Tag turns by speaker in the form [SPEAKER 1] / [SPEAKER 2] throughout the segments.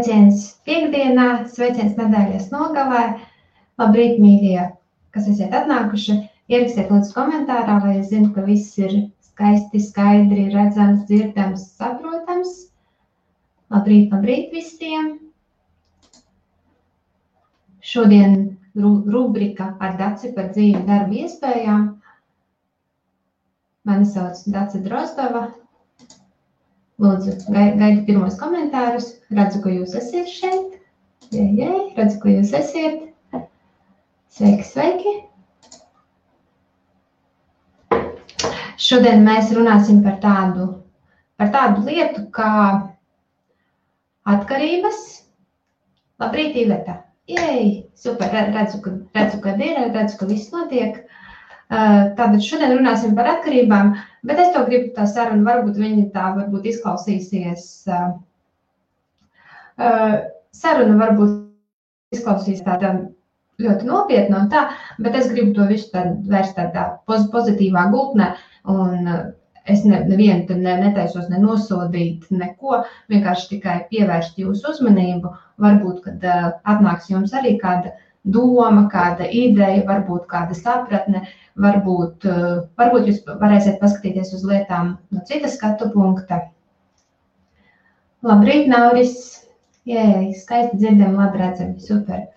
[SPEAKER 1] Sveiciens piekdienā, sveiciens nedēļas nogalē. Labrīt, mīļie, kas esat atnākuši. Ierakstiet lūdzu komentārā, lai es zinu, ka viss ir skaisti, skaidri, redzams, dzirdams, saprotams. Labrīt, labrīt visiem! Šodien rubrika ar Daci par dzīvi darbu iespējām. Mani sauc Dace Drozdova, Lūdzu, gaidu pirmos komentārus. Redzu, ka jūs esat šeit. Jā, jā, redzu, ka jūs esat. Sveiki, sveiki! Šodien mēs runāsim par tādu, par tādu lietu kā atkarības. Labrīt, Iveta! Jej, super, redzu, ka, redzu, ka ir, redzu, ka viss notiek. Tātad šodien runāsim par atkarībām. Bet es to gribu tā sarunu, varbūt viņi tā varbūt izklausīsies. Uh, saruna varbūt izklausīs tāda ļoti nopietna un tā, bet es gribu to visu tā, vērst tādā poz, pozitīvā gultnē un es ne, nevienu ne, netaisos ne nosodīt neko, vienkārši tikai pievērst jūsu uzmanību. Varbūt, kad uh, atnāks jums arī kāda doma, kāda ideja, varbūt kāda sapratne, Varbūt, eh, varbūt jūs varēsiet paskatīties uz lietām no citas skatu punkta. Labrīt, Nauris! Jā, jā, skaisti dzirdam, labi redzam, super.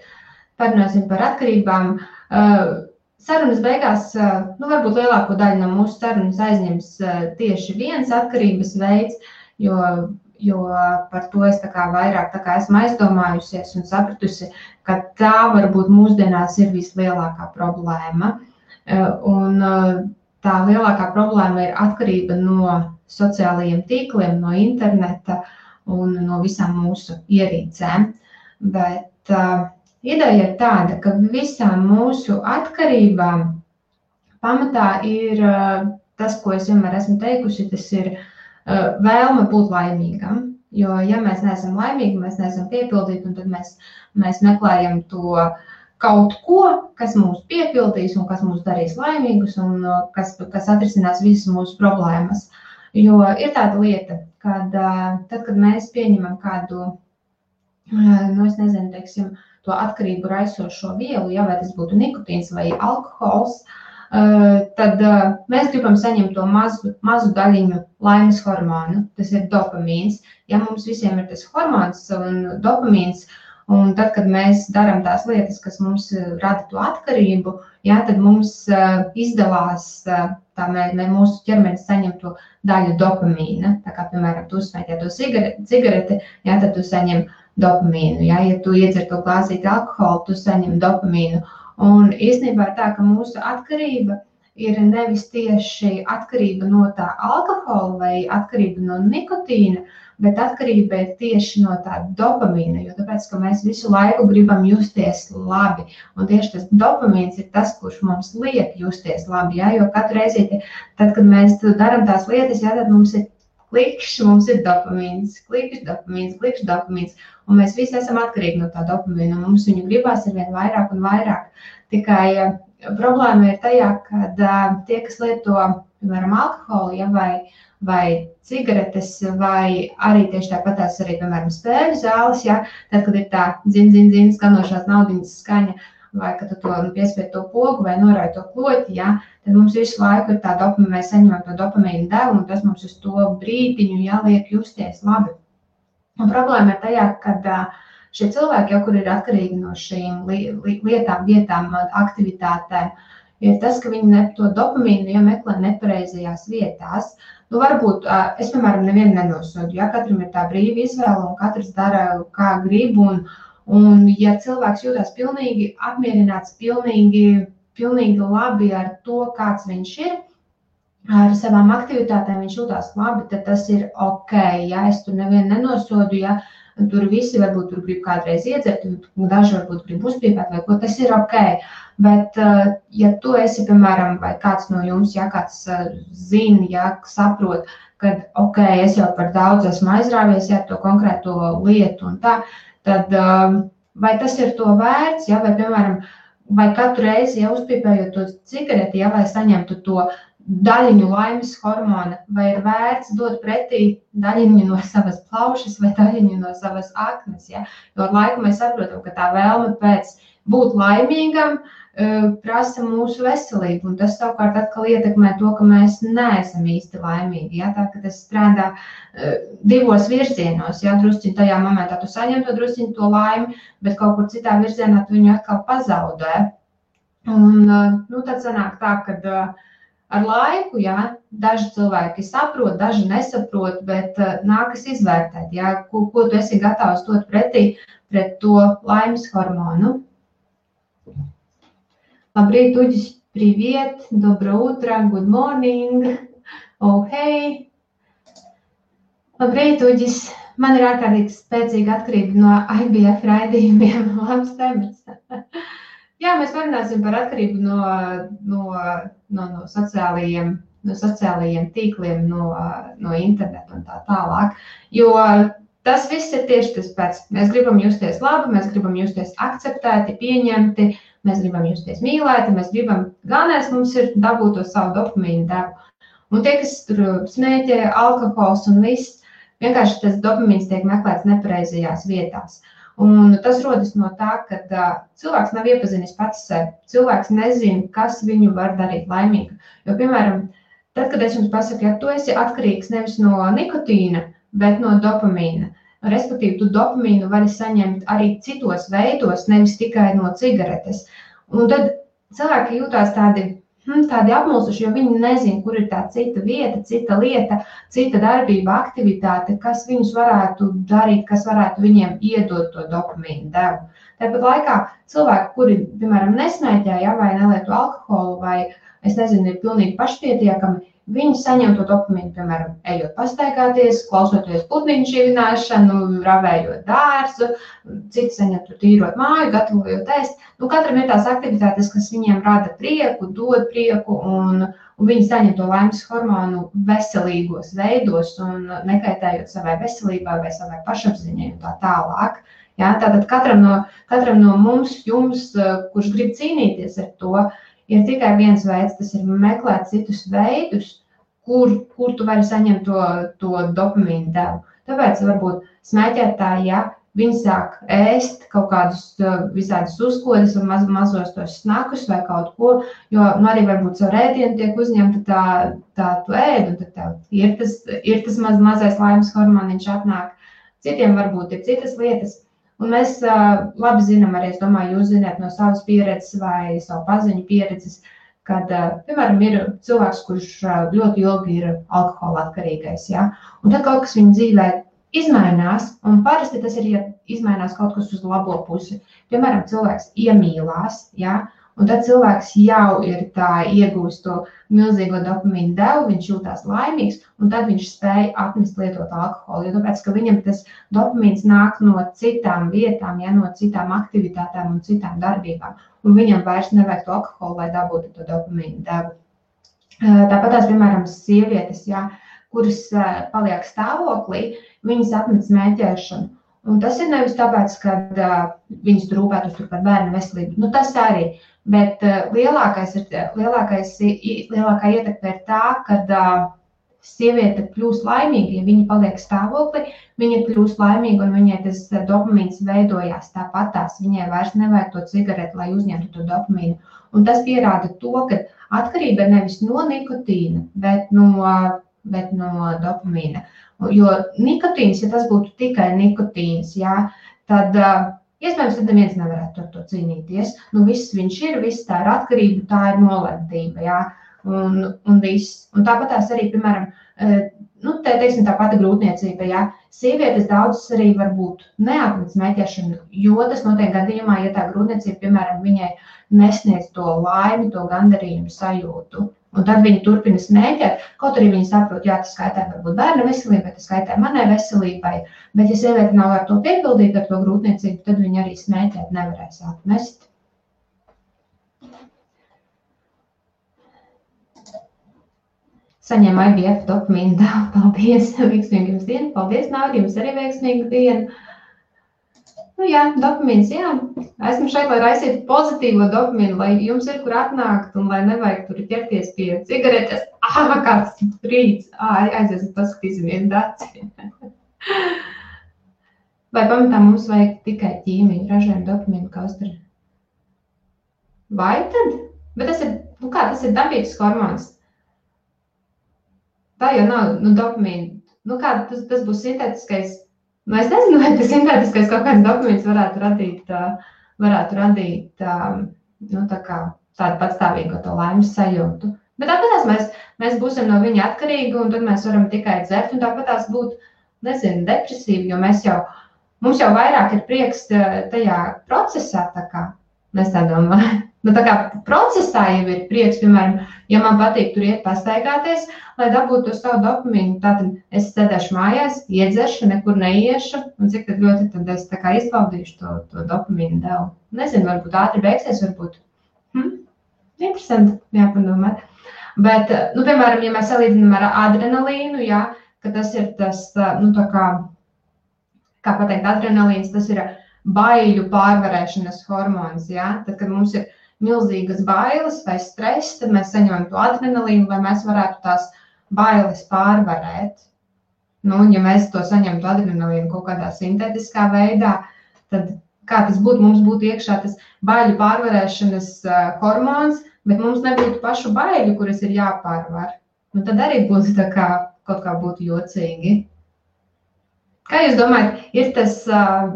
[SPEAKER 1] Parunāsim par atkarībām. Eh, sarunas beigās, eh, nu, varbūt lielāko daļu no mūsu sarunas aizņems tieši viens atkarības veids, jo, jo par to es vairāk esmu aizdomājusies un sapratusi, ka tā varbūt mūsdienās ir vislielākā problēma. Eh, un eh, tā lielākā problēma ir atkarība no sociālajiem tīkliem, no interneta un no visām mūsu ierīcēm. Bet uh, ideja ir tāda, ka visām mūsu atkarībām pamatā ir uh, tas, ko es vienmēr esmu teikusi, tas ir uh, vēlme būt laimīgam. Jo, ja mēs neesam laimīgi, mēs neesam piepildīti, tad mēs, mēs meklējam to uh, kaut ko, kas mūs piepildīs un kas mūs darīs laimīgus un uh, kas, kas atrisinās visas mūsu problēmas. Jo ir tāda lieta, uh, tad, kad mēs pieņemam kādu, uh, nu, es nezinu, teiksim, to atkarību raisošo vielu, ja vai tas būtu nikotīns vai alkohols, tad mēs gribam saņemt to mazu, mazu daļiņu laimes hormonu. Tas ir dopamīns. Ja mums visiem ir tas hormons un dopamīns, Un tad, kad mēs darām tās lietas, kas mums rada to atkarību, jā, tad mums izdevās, tā mē, mē, mūsu ķermenis saņem to daļu dopamīna. Tā kā, piemēram, tu uzsmēķē to cigareti, jā, tad tu saņem dopamīnu. Jā, ja tu iedzer to glāzīti alkoholu, tu saņem dopamīnu. Un īstenībā tā, ka mūsu atkarība ir nevis tieši atkarība no tā alkohola vai atkarība no nikotīna, bet atkarība ir tieši no tā dopamīna. Jo tāpēc, ka mēs visu laiku gribam justies labi. Un tieši tas dopamīns ir tas, kurš mums liek justies labi. Ja? Jo katru reizi, tad, kad mēs darām tās lietas, ja, tad mums ir klikšķis, mums ir dopamīns, klikšķis, dopamīns, klikšķis, dopamīns. Un mēs visi esam atkarīgi no tā dopamīna. Mums viņu gribās ar vien vairāk un vairāk. Tikai uh, problēma ir tajā, ka uh, tie, kas lieto, piemēram, alkoholu ja, vai, vai cigaretes, vai arī tieši tāpat tās arī, piemēram, spēļu zāles, ja, tad, kad ir tā dzin, vai kad tu to nu, piespied to pogu vai norāj to kloķi, ja, tad mums visu laiku ir tā dopamīna, mēs saņemam to dopamīnu devu, un tas mums uz to brīdiņu jāliek justies labi. Un problēma ir tajā, kad šie cilvēki, jau kur ir atkarīgi no šīm li li lietām, vietām, aktivitātēm, ir tas, ka viņi to dopamīnu ja meklē nepareizajās vietās. Nu, varbūt es, piemēram, nevienu nenosodu. Ja katram ir tā brīva izvēle un katrs dara, kā grib. Un, un ja cilvēks jūtas pilnīgi apmierināts, pilnīgi, pilnīgi labi ar to, kāds viņš ir, ar savām aktivitātēm viņš jūtas labi, tad tas ir ok. Ja es tur nevienu nenosodu, ja tur visi varbūt tur grib kādreiz iedzert, daži varbūt grib uzpīpēt vai ko, tas ir ok. Bet, eh, ja tu esi, piemēram, vai kāds no jums, ja kāds eh, zina, ja saprot, ka, ok, es jau par daudz esmu aizrāvies ja, to konkrēto lietu un tā, tad eh, vai tas ir to vērts, ja, vai, piemēram, vai katru reizi, ja uzpīpējot to cigareti, ja, lai saņemtu to daļiņu laimes hormona, vai ir vērts dot pretī daļiņu no savas plaušas vai daļiņu no savas aknas. Ja? Jo ar laiku mēs saprotam, ka tā vēlme pēc būt laimīgam uh, prasa mūsu veselību, un tas savukārt atkal ietekmē to, ka mēs neesam īsti laimīgi. Ja? Tā, tas strādā divos virzienos. Ja? Drusciņi tajā momentā tu saņem to drusciņu to laimi, bet kaut kur citā virzienā tu viņu atkal pazaudē. Un, nu, tad sanāk tā, ka ar laiku, jā, daži cilvēki saprot, daži nesaprot, bet nākas izvērtēt, jā, ko, ko tu esi gatavs dot pretī pret to laimes hormonu. Labrīt, Uģis, привет, доброе утро, good morning, oh hey. Labrīt, Uģis, man ir ārkārtīgi spēcīga atkarība no IBF raidījumiem, labs temats. Jā, mēs parunāsim par atkarību no, no, no, no, sociālajiem, no sociālajiem tīkliem, no, no interneta un tā tālāk. Jo tas viss ir tieši tas pats. Mēs gribam justies labi, mēs gribam justies akceptēti, pieņemti, mēs gribam justies mīlēti, mēs gribam, galvenais mums ir dabūt to savu dopamīnu devu. Un tie, kas tur smēķē, alkohols un viss, vienkārši tas dopamīns tiek meklēts nepareizajās vietās. Uh, Un tas rodas no tā, ka uh, cilvēks nav iepazinis pats sevi. Cilvēks nezina, kas viņu var darīt laimīgu. Jo, piemēram, tad, kad es jums pasaku, ja tu esi atkarīgs nevis no nikotīna, bet no dopamīna, respektīvi, tu dopamīnu vari saņemt arī citos veidos, nevis tikai no cigaretes. Un tad cilvēki jūtās tādi Hmm, tādi apmulsuši, jo viņi nezina, kur ir tā cita vieta, cita lieta, cita darbība, aktivitāte, kas viņus varētu darīt, kas varētu viņiem iedot to dopamīnu devu. Tāpat laikā cilvēki, kuri, piemēram, nesmēķē, ja, vai nelieto alkoholu, vai, es nezinu, ir pilnīgi pašpietiekami, Viņi saņem to dopamīnu, piemēram, ejot pastaigāties, klausoties putniņu šķīvināšanu, ravējot dārzu, citi saņem to tīrot māju, gatavojot ēst. Nu, katram ir tās aktivitātes, kas viņiem rada prieku, dod prieku, un, un viņi saņem to laimes hormonu veselīgos veidos un nekaitējot savai veselībai vai savai pašapziņai un tā tālāk. Ja, tātad katram no, katram no mums, jums, kurš grib cīnīties ar to, ir tikai viens veids, tas ir meklēt citus veidus, kur, kur tu vari saņemt to, to dopamīnu devu. Tāpēc varbūt smēķētāji, ja viņi sāk ēst kaut kādus visādus uzkodas un maz, mazos tos snakus vai kaut ko, jo nu, arī varbūt savu rēdienu tiek uzņemta tā, tā tu ēd, un tad tev ir tas, ir tas maz, mazais laimes hormoniņš atnāk. Citiem varbūt ir citas lietas, Un mēs uh, labi zinām, arī es domāju, jūs zināt no savas pieredzes vai savu paziņu pieredzes, kad, uh, piemēram, ir cilvēks, kurš uh, ļoti ilgi ir alkohola atkarīgais. Ja? Un tad kaut kas viņa dzīvē izmainās, un parasti tas ir, ja izmainās kaut kas uz labo pusi. Piemēram, cilvēks iemīlās, ja? Un tad cilvēks jau ir iegūst to milzīgo dopamīnu devu, viņš jūtas laimīgs, un tad viņš spēj atmest lietot alkoholu. Jo tāpēc, ka viņam tas dopamīns nāk no citām vietām, ja, no citām aktivitātēm un citām darbībām. Un viņam vairs nevajag to alkoholu, lai dabūtu to dopamīnu devu. Tāpat tās, piemēram, sievietes, ja, kuras paliek stāvoklī, viņas atmet smēķēšanu. Un tas ir nevis tāpēc, ka uh, viņas rūpētos par bērnu veselību. Nu, tas arī. Bet uh, lielākais ir, lielākais, lielākā ietekme ir tā, ka uh, sieviete kļūst laimīga. Ja viņa paliek stāvoklī, viņa kļūst laimīga un viņai tas dopamīns veidojās tāpatās. Viņai vairs nevajag to cigareti, lai uzņemtu to dopamīnu. Un tas pierāda to, ka atkarība ir nevis no nikotīna, bet no, bet no dopamīna. Jo nikotīns, ja tas būtu tikai nikotīns, jā, tad iespējams, tad neviens nevarētu ar to cīnīties. Nu, viss viņš ir, viss tā ir atkarība, tā ir nolemtība. Jā. Un, un, viss. un tāpat tās arī, piemēram, nu, te, teiksim, tā pati grūtniecība. Jā. Sievietes daudzas arī var būt neapnicis mēķēšanu, jo tas notiek gadījumā, ja tā grūtniecība, piemēram, viņai nesniedz to laimi, to gandarījumu sajūtu. Un tad viņi turpina smēķēt, kaut arī viņi saprot, jā, tas skaitē varbūt bērna veselībai, tas skaitē manai veselībai. Bet, ja sieviete nav ar to piepildīta, ar to grūtniecību, tad viņi arī smēķēt nevarēs atmest. Saņēmu IVF dopamīnu. Paldies! Veiksmīgi jums dienu! Paldies, Nāri! Jums arī veiksmīga diena! Nu, jā, dopamīns, jā. Esmu šeit, lai raisītu pozitīvo dopamīnu, lai jums ir kur atnākt un lai nevajag tur ķerties pie cigaretes. Ah, kāds brīdis, ah, aizies, paskatīsimies daci. Vai pamatā mums vajag tikai ķīmiju, ražojumu dopamīnu kausteri? Vai tad? Bet tas ir, nu kā, tas ir dabīgs hormons. Tā jau nav, nu, dopamīna. Nu kā, tas, tas būs sintētiskais Nu, es nezinu, vai tas sintētiskais kaut kāds dokuments varētu radīt, varētu radīt nu, tā kā, tādu patstāvīgu to laimes sajūtu. Bet tāpēc mēs, mēs būsim no viņa atkarīgi, un tad mēs varam tikai dzert, un tāpat tās būt, nezinu, depresīvi, jo mēs jau, mums jau vairāk ir prieks tajā procesā, tā kā mēs tā domājam. Nu, tā kā procesā jau ir prieks, piemēram, ja man patīk tur iet pastaigāties, lai dabūtu to savu dopamīnu, tad es sēdēšu mājās, iedzeršu, nekur neiešu, un cik tad ļoti tad es tā kā izbaudīšu to, to dopamīnu devu. Nezinu, varbūt ātri beigsies, varbūt. Hm? Interesanti, jāpadomāt. Bet, nu, piemēram, ja mēs salīdzinām ar adrenalīnu, jā, ka tas ir tas, nu, tā kā, kā pateikt, adrenalīns, tas ir baiļu pārvarēšanas hormons, jā, tad, kad mums ir milzīgas bailes vai stress, tad mēs saņemam to adrenalīnu, lai mēs varētu tās bailes pārvarēt. Nu, un, ja mēs to saņemtu adrenalīnu kaut kādā sintētiskā veidā, tad kā tas būtu, mums būtu iekšā tas baiļu pārvarēšanas uh, hormons, bet mums nebūtu pašu baiļu, kuras ir jāpārvar. Nu, tad arī būtu tā kā kaut kā būtu jocīgi. Kā jūs domājat, ir tas uh,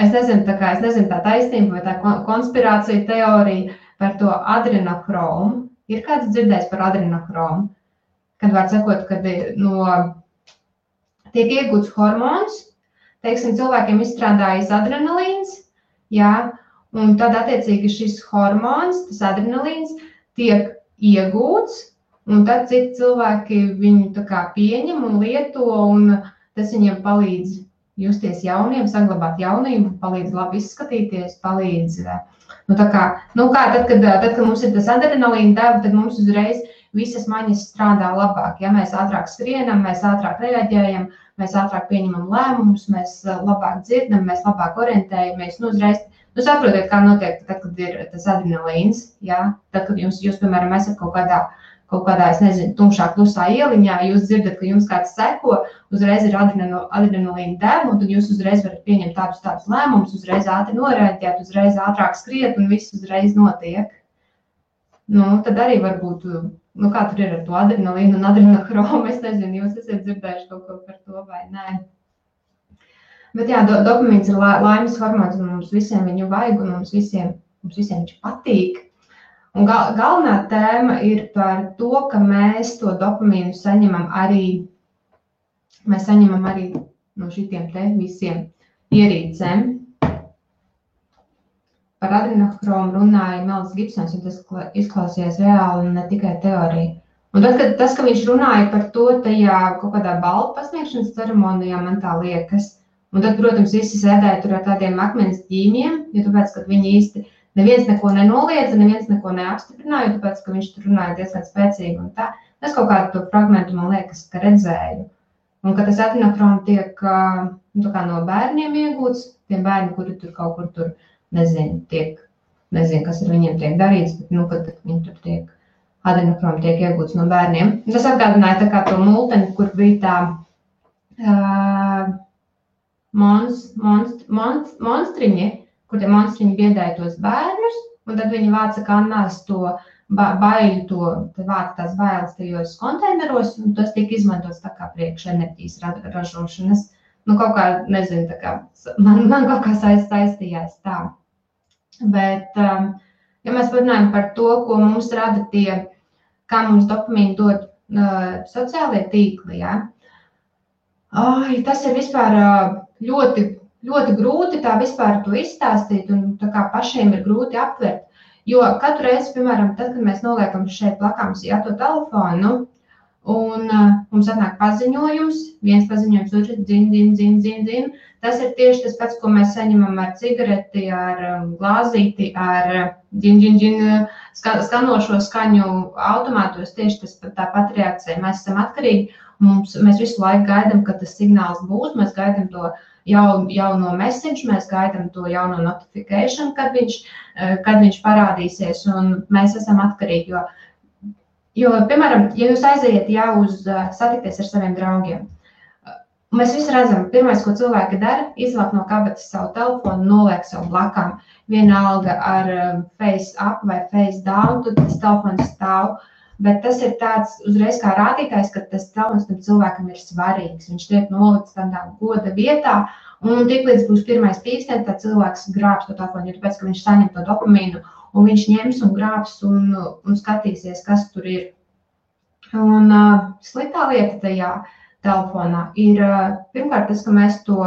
[SPEAKER 1] Es nezinu, tā, kā, es nezinu tā taisnība vai tā konspirācija teorija par to adrenochromu. Ir kāds dzirdējis par adrenochromu? Kad var sakot, kad no, tiek iegūts hormons, teiksim, cilvēkiem izstrādājas adrenalīns, jā, un tad attiecīgi šis hormons, tas adrenalīns, tiek iegūts, un tad citi cilvēki viņu kā, pieņem un lieto, un tas viņiem palīdz justies jauniem, saglabāt jaunību, palīdz labi izskatīties, palīdz. Nu, kā, nu kā, tad, kad, tad, kad mums ir tas adrenalīna deva, tad mums uzreiz visas maņas strādā labāk. Ja mēs ātrāk skrienam, mēs ātrāk reaģējam, mēs ātrāk pieņemam lēmumus, mēs labāk dzirdam, mēs labāk orientējamies. Nu, uzreiz, nu, saprotiet, kā notiek, tad, kad ir tas adrenalīns. Ja? Tad, kad jums, jūs, piemēram, esat kaut kādā uh, kaut kādā, es nezinu, tumšā, klusā ieliņā, jūs dzirdat, ka jums kāds seko, uzreiz ir adrenalīna dēma, un tad jūs uzreiz varat pieņemt tādus, tādus lēmumus, uzreiz ātri norēģēt, uzreiz ātrāk skriet, un viss uzreiz notiek. Nu, tad arī varbūt, nu, kā tur ir ar to adrenalīnu un adrenochromu, es nezinu, jūs esat dzirdējuši kaut ko par to vai nē. Bet jā, do, dopamīns ir laimes hormons, un mums visiem viņu vajag, un mums visiem, mums visiem viņš patīk. Un gal, galvenā tēma ir par to, ka mēs to dopamīnu saņemam arī, mēs saņemam arī no šitiem te visiem ierīcēm. Par adrenochromu runāja Melis Gibsons, un tas izklausījās reāli un ne tikai teorija. Un tad, kad, tas, ka viņš runāja par to tajā kaut kādā balvu pasniegšanas ceremonijā, man tā liekas, un tad, protams, visi sēdēja tur ar tādiem akmens ķīmiem, jo tāpēc, kad viņi īsti Neviens neko nenoliedza, neviens neko neapstiprināja, tāpēc, ka viņš tur runāja diezgan spēcīgi. Es kaut kādu to fragment, man liekas, ka redzēju. Un ka tas etnogrāfs tiek nu, no bērniem iegūts, tie bērni, kuri tur kaut kur tur, nezinu, tiek, nezinu, kas ar viņiem tiek darīts, bet, nu, kad viņi tur tiek, adenokroma tiek iegūts no bērniem. Tas atgādināja tā kā to multeni, kur bija tā uh, monst, monst, monst, monstriņi, kur monstriņi biedēja tos bērnus, un tad viņi vāca kannās to baiļu, to vāca tās bailes tajos konteineros, un tas tika izmantots tā kā priekšenerģijas ražošanas. Nu, kaut kā, nezinu, tā kā man, man kaut kā saist, saistījās tā. Bet, um, ja mēs runājam par to, ko mums rada tie, kā mums dopamīnu dod uh, sociālie tīkli, ja? Ai, tas ir vispār uh, ļoti ļoti grūti tā vispār to izstāstīt, un tā kā pašiem ir grūti aptvert. Jo katru reizi, piemēram, tad, kad mēs noliekam šeit blakām ja, to telefonu, un uh, mums atnāk paziņojums, viens paziņojums, otrs dzin, dzin, dzin, dzin, dzin. Tas ir tieši tas pats, ko mēs saņemam ar cigareti, ar um, glāzīti, ar uh, dzin, dzin, dzin, ska, skanošo skaņu automātos. Tieši tas tā pati reakcija. Mēs esam atkarīgi. Mums, mēs visu laiku gaidām, ka tas signāls būs, mēs gaidām to uh, jau, jau no message, mēs gaidām to jauno notifikāciju, kad, viņš, eh, kad viņš parādīsies, un mēs esam atkarīgi. Jo, jo piemēram, ja jūs aiziet jau uz eh, satikties ar saviem draugiem, mēs visi redzam, pirmais, ko cilvēki dara, izvelk no kabatas savu telefonu, noliek savu blakām. Vienalga ar face up vai face down, tad tas telefons stāv. Bet tas ir tāds uzreiz kā rādītājs, ka tas telefons tam cilvēkam ir svarīgs. Viņš tiek nolikts tādā goda vietā, un tiklīdz būs pirmais pīkstens, tad cilvēks grābs to jo tāpēc, ka viņš saņem to dopamīnu, un viņš ņems un grābs un, un skatīsies, kas tur ir. Un uh, sliktā lieta tajā telefonā ir uh, pirmkārt tas, ka mēs to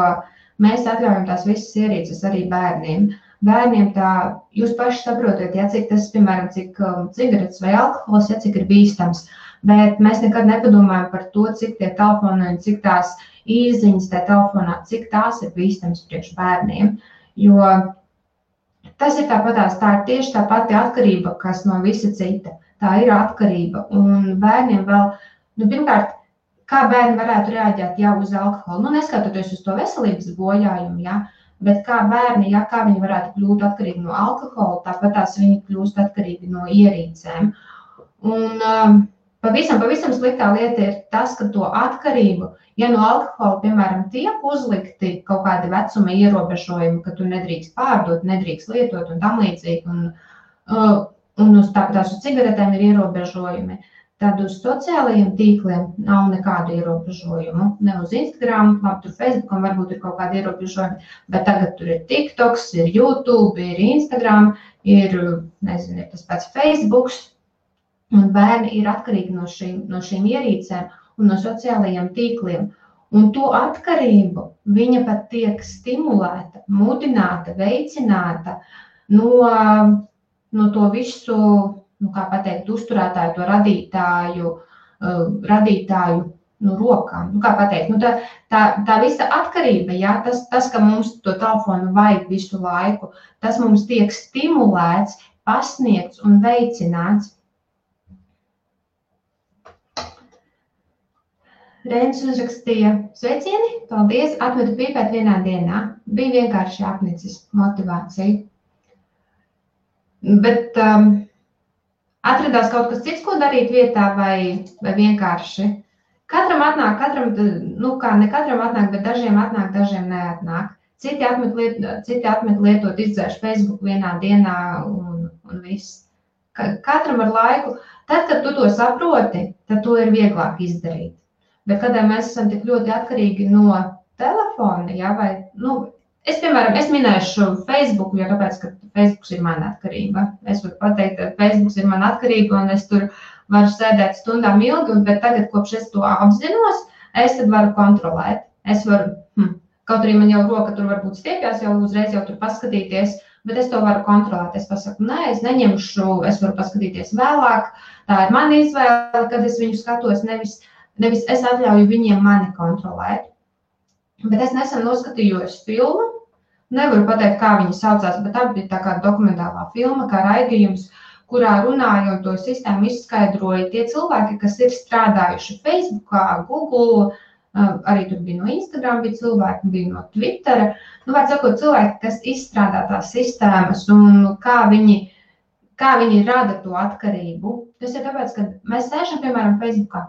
[SPEAKER 1] mēs atļaujam tās visas ierīces arī bērniem. Uh, bērniem tā, jūs paši saprotat, ja, cik tas, piemēram, cik um, cigaretes vai alkohols, ja cik ir bīstams. Bet mēs nekad nepadomājam par to, cik tie telefoni un cik tās īziņas tajā telefonā, cik tās ir bīstamas priekš bērniem. Jo tas ir tāpatās, tā ir tieši tā pati atkarība, kas no visa cita. Tā ir atkarība. Un bērniem vēl, nu, pirmkārt, kā bērni varētu reaģēt jau uz alkoholu, nu, neskatoties uz to veselības bojājumu, ja, Bet kā bērni, ja kā viņi varētu kļūt atkarīgi no alkohola, tāpat tās viņi kļūst atkarīgi no ierīcēm. Un um, pavisam, pavisam sliktā lieta ir tas, ka to atkarību, ja no alkohola, piemēram, tiek uzlikti kaut kādi vecuma ierobežojumi, ka tu nedrīkst pārdot, nedrīkst lietot un tam līdzīgi, un, uh, un uz tāpat tās uz cigaretēm ir ierobežojumi. Uh, Tad uz sociālajiem tīkliem nav nekādu ierobežojumu. Ne uz Instagram, labi, tur Facebookam varbūt ir kaut kādi ierobežojumi, bet tagad tur ir TikToks, ir YouTube, ir Instagram, ir, nezinu, ir tas pats Facebook. Un bērni ir atkarīgi no šīm, no šīm ierīcēm un no sociālajiem tīkliem. Un to atkarību viņa pat tiek stimulēta, mudināta, veicināta no, no to visu nu, kā pateikt, uzturētāju, to radītāju, uh, radītāju nu, rokām. Nu, kā pateikt, nu, tā, tā, tā visa atkarība, ja, tas, tas, ka mums to telefonu vajag visu laiku, tas mums tiek stimulēts, pasniegts un veicināts. Rēns uzrakstīja, sveicieni, paldies, atmetu pīpēt vienā dienā. Bija vienkārši apnicis motivācija. Bet um, atradās kaut kas cits, ko darīt vietā, vai, vai vienkārši. Katram atnāk, katram, nu kā ne katram atnāk, bet dažiem atnāk, dažiem neatnāk. Citi atmet, liet, citi atmet lietot, izdzēš Facebook vienā dienā un, un viss. Katram ar laiku, tad, kad tu to saproti, tad to ir vieglāk izdarīt. Bet, kad mēs esam tik ļoti atkarīgi no telefona, ja, vai, nu, Es, piemēram, es minēšu Facebook, jo tāpēc, ka Facebook ir mana atkarība. Es varu pateikt, ka Facebook ir mana atkarība, un es tur varu sēdēt stundām ilgi, un tagad, kopš es to apzinos, es varu kontrolēt. Es varu, hm, kaut arī man jau roka tur varbūt stiepjas, jau uzreiz jau tur paskatīties, bet es to varu kontrolēt. Es pasaku, nē, es neņemšu, es varu paskatīties vēlāk. Tā ir mana izvēle, kad es viņu skatos, nevis, nevis es atļauju viņiem mani kontrolēt. Bet es nesen noskatījos filmu, Nevaru pateikt, kā viņa saucās, bet tā bija tā kā dokumentālā filma, kā raidījums, kurā runāja un to sistēmu izskaidroja tie cilvēki, kas ir strādājuši Facebook, Google, arī tur bija no Instagram, bija cilvēki, bija no Twitter. Nu, var sakot, cilvēki, kas izstrādā tās sistēmas un kā viņi, kā viņi rada to atkarību. Tas ir tāpēc, ka mēs sēžam, piemēram, Facebookā.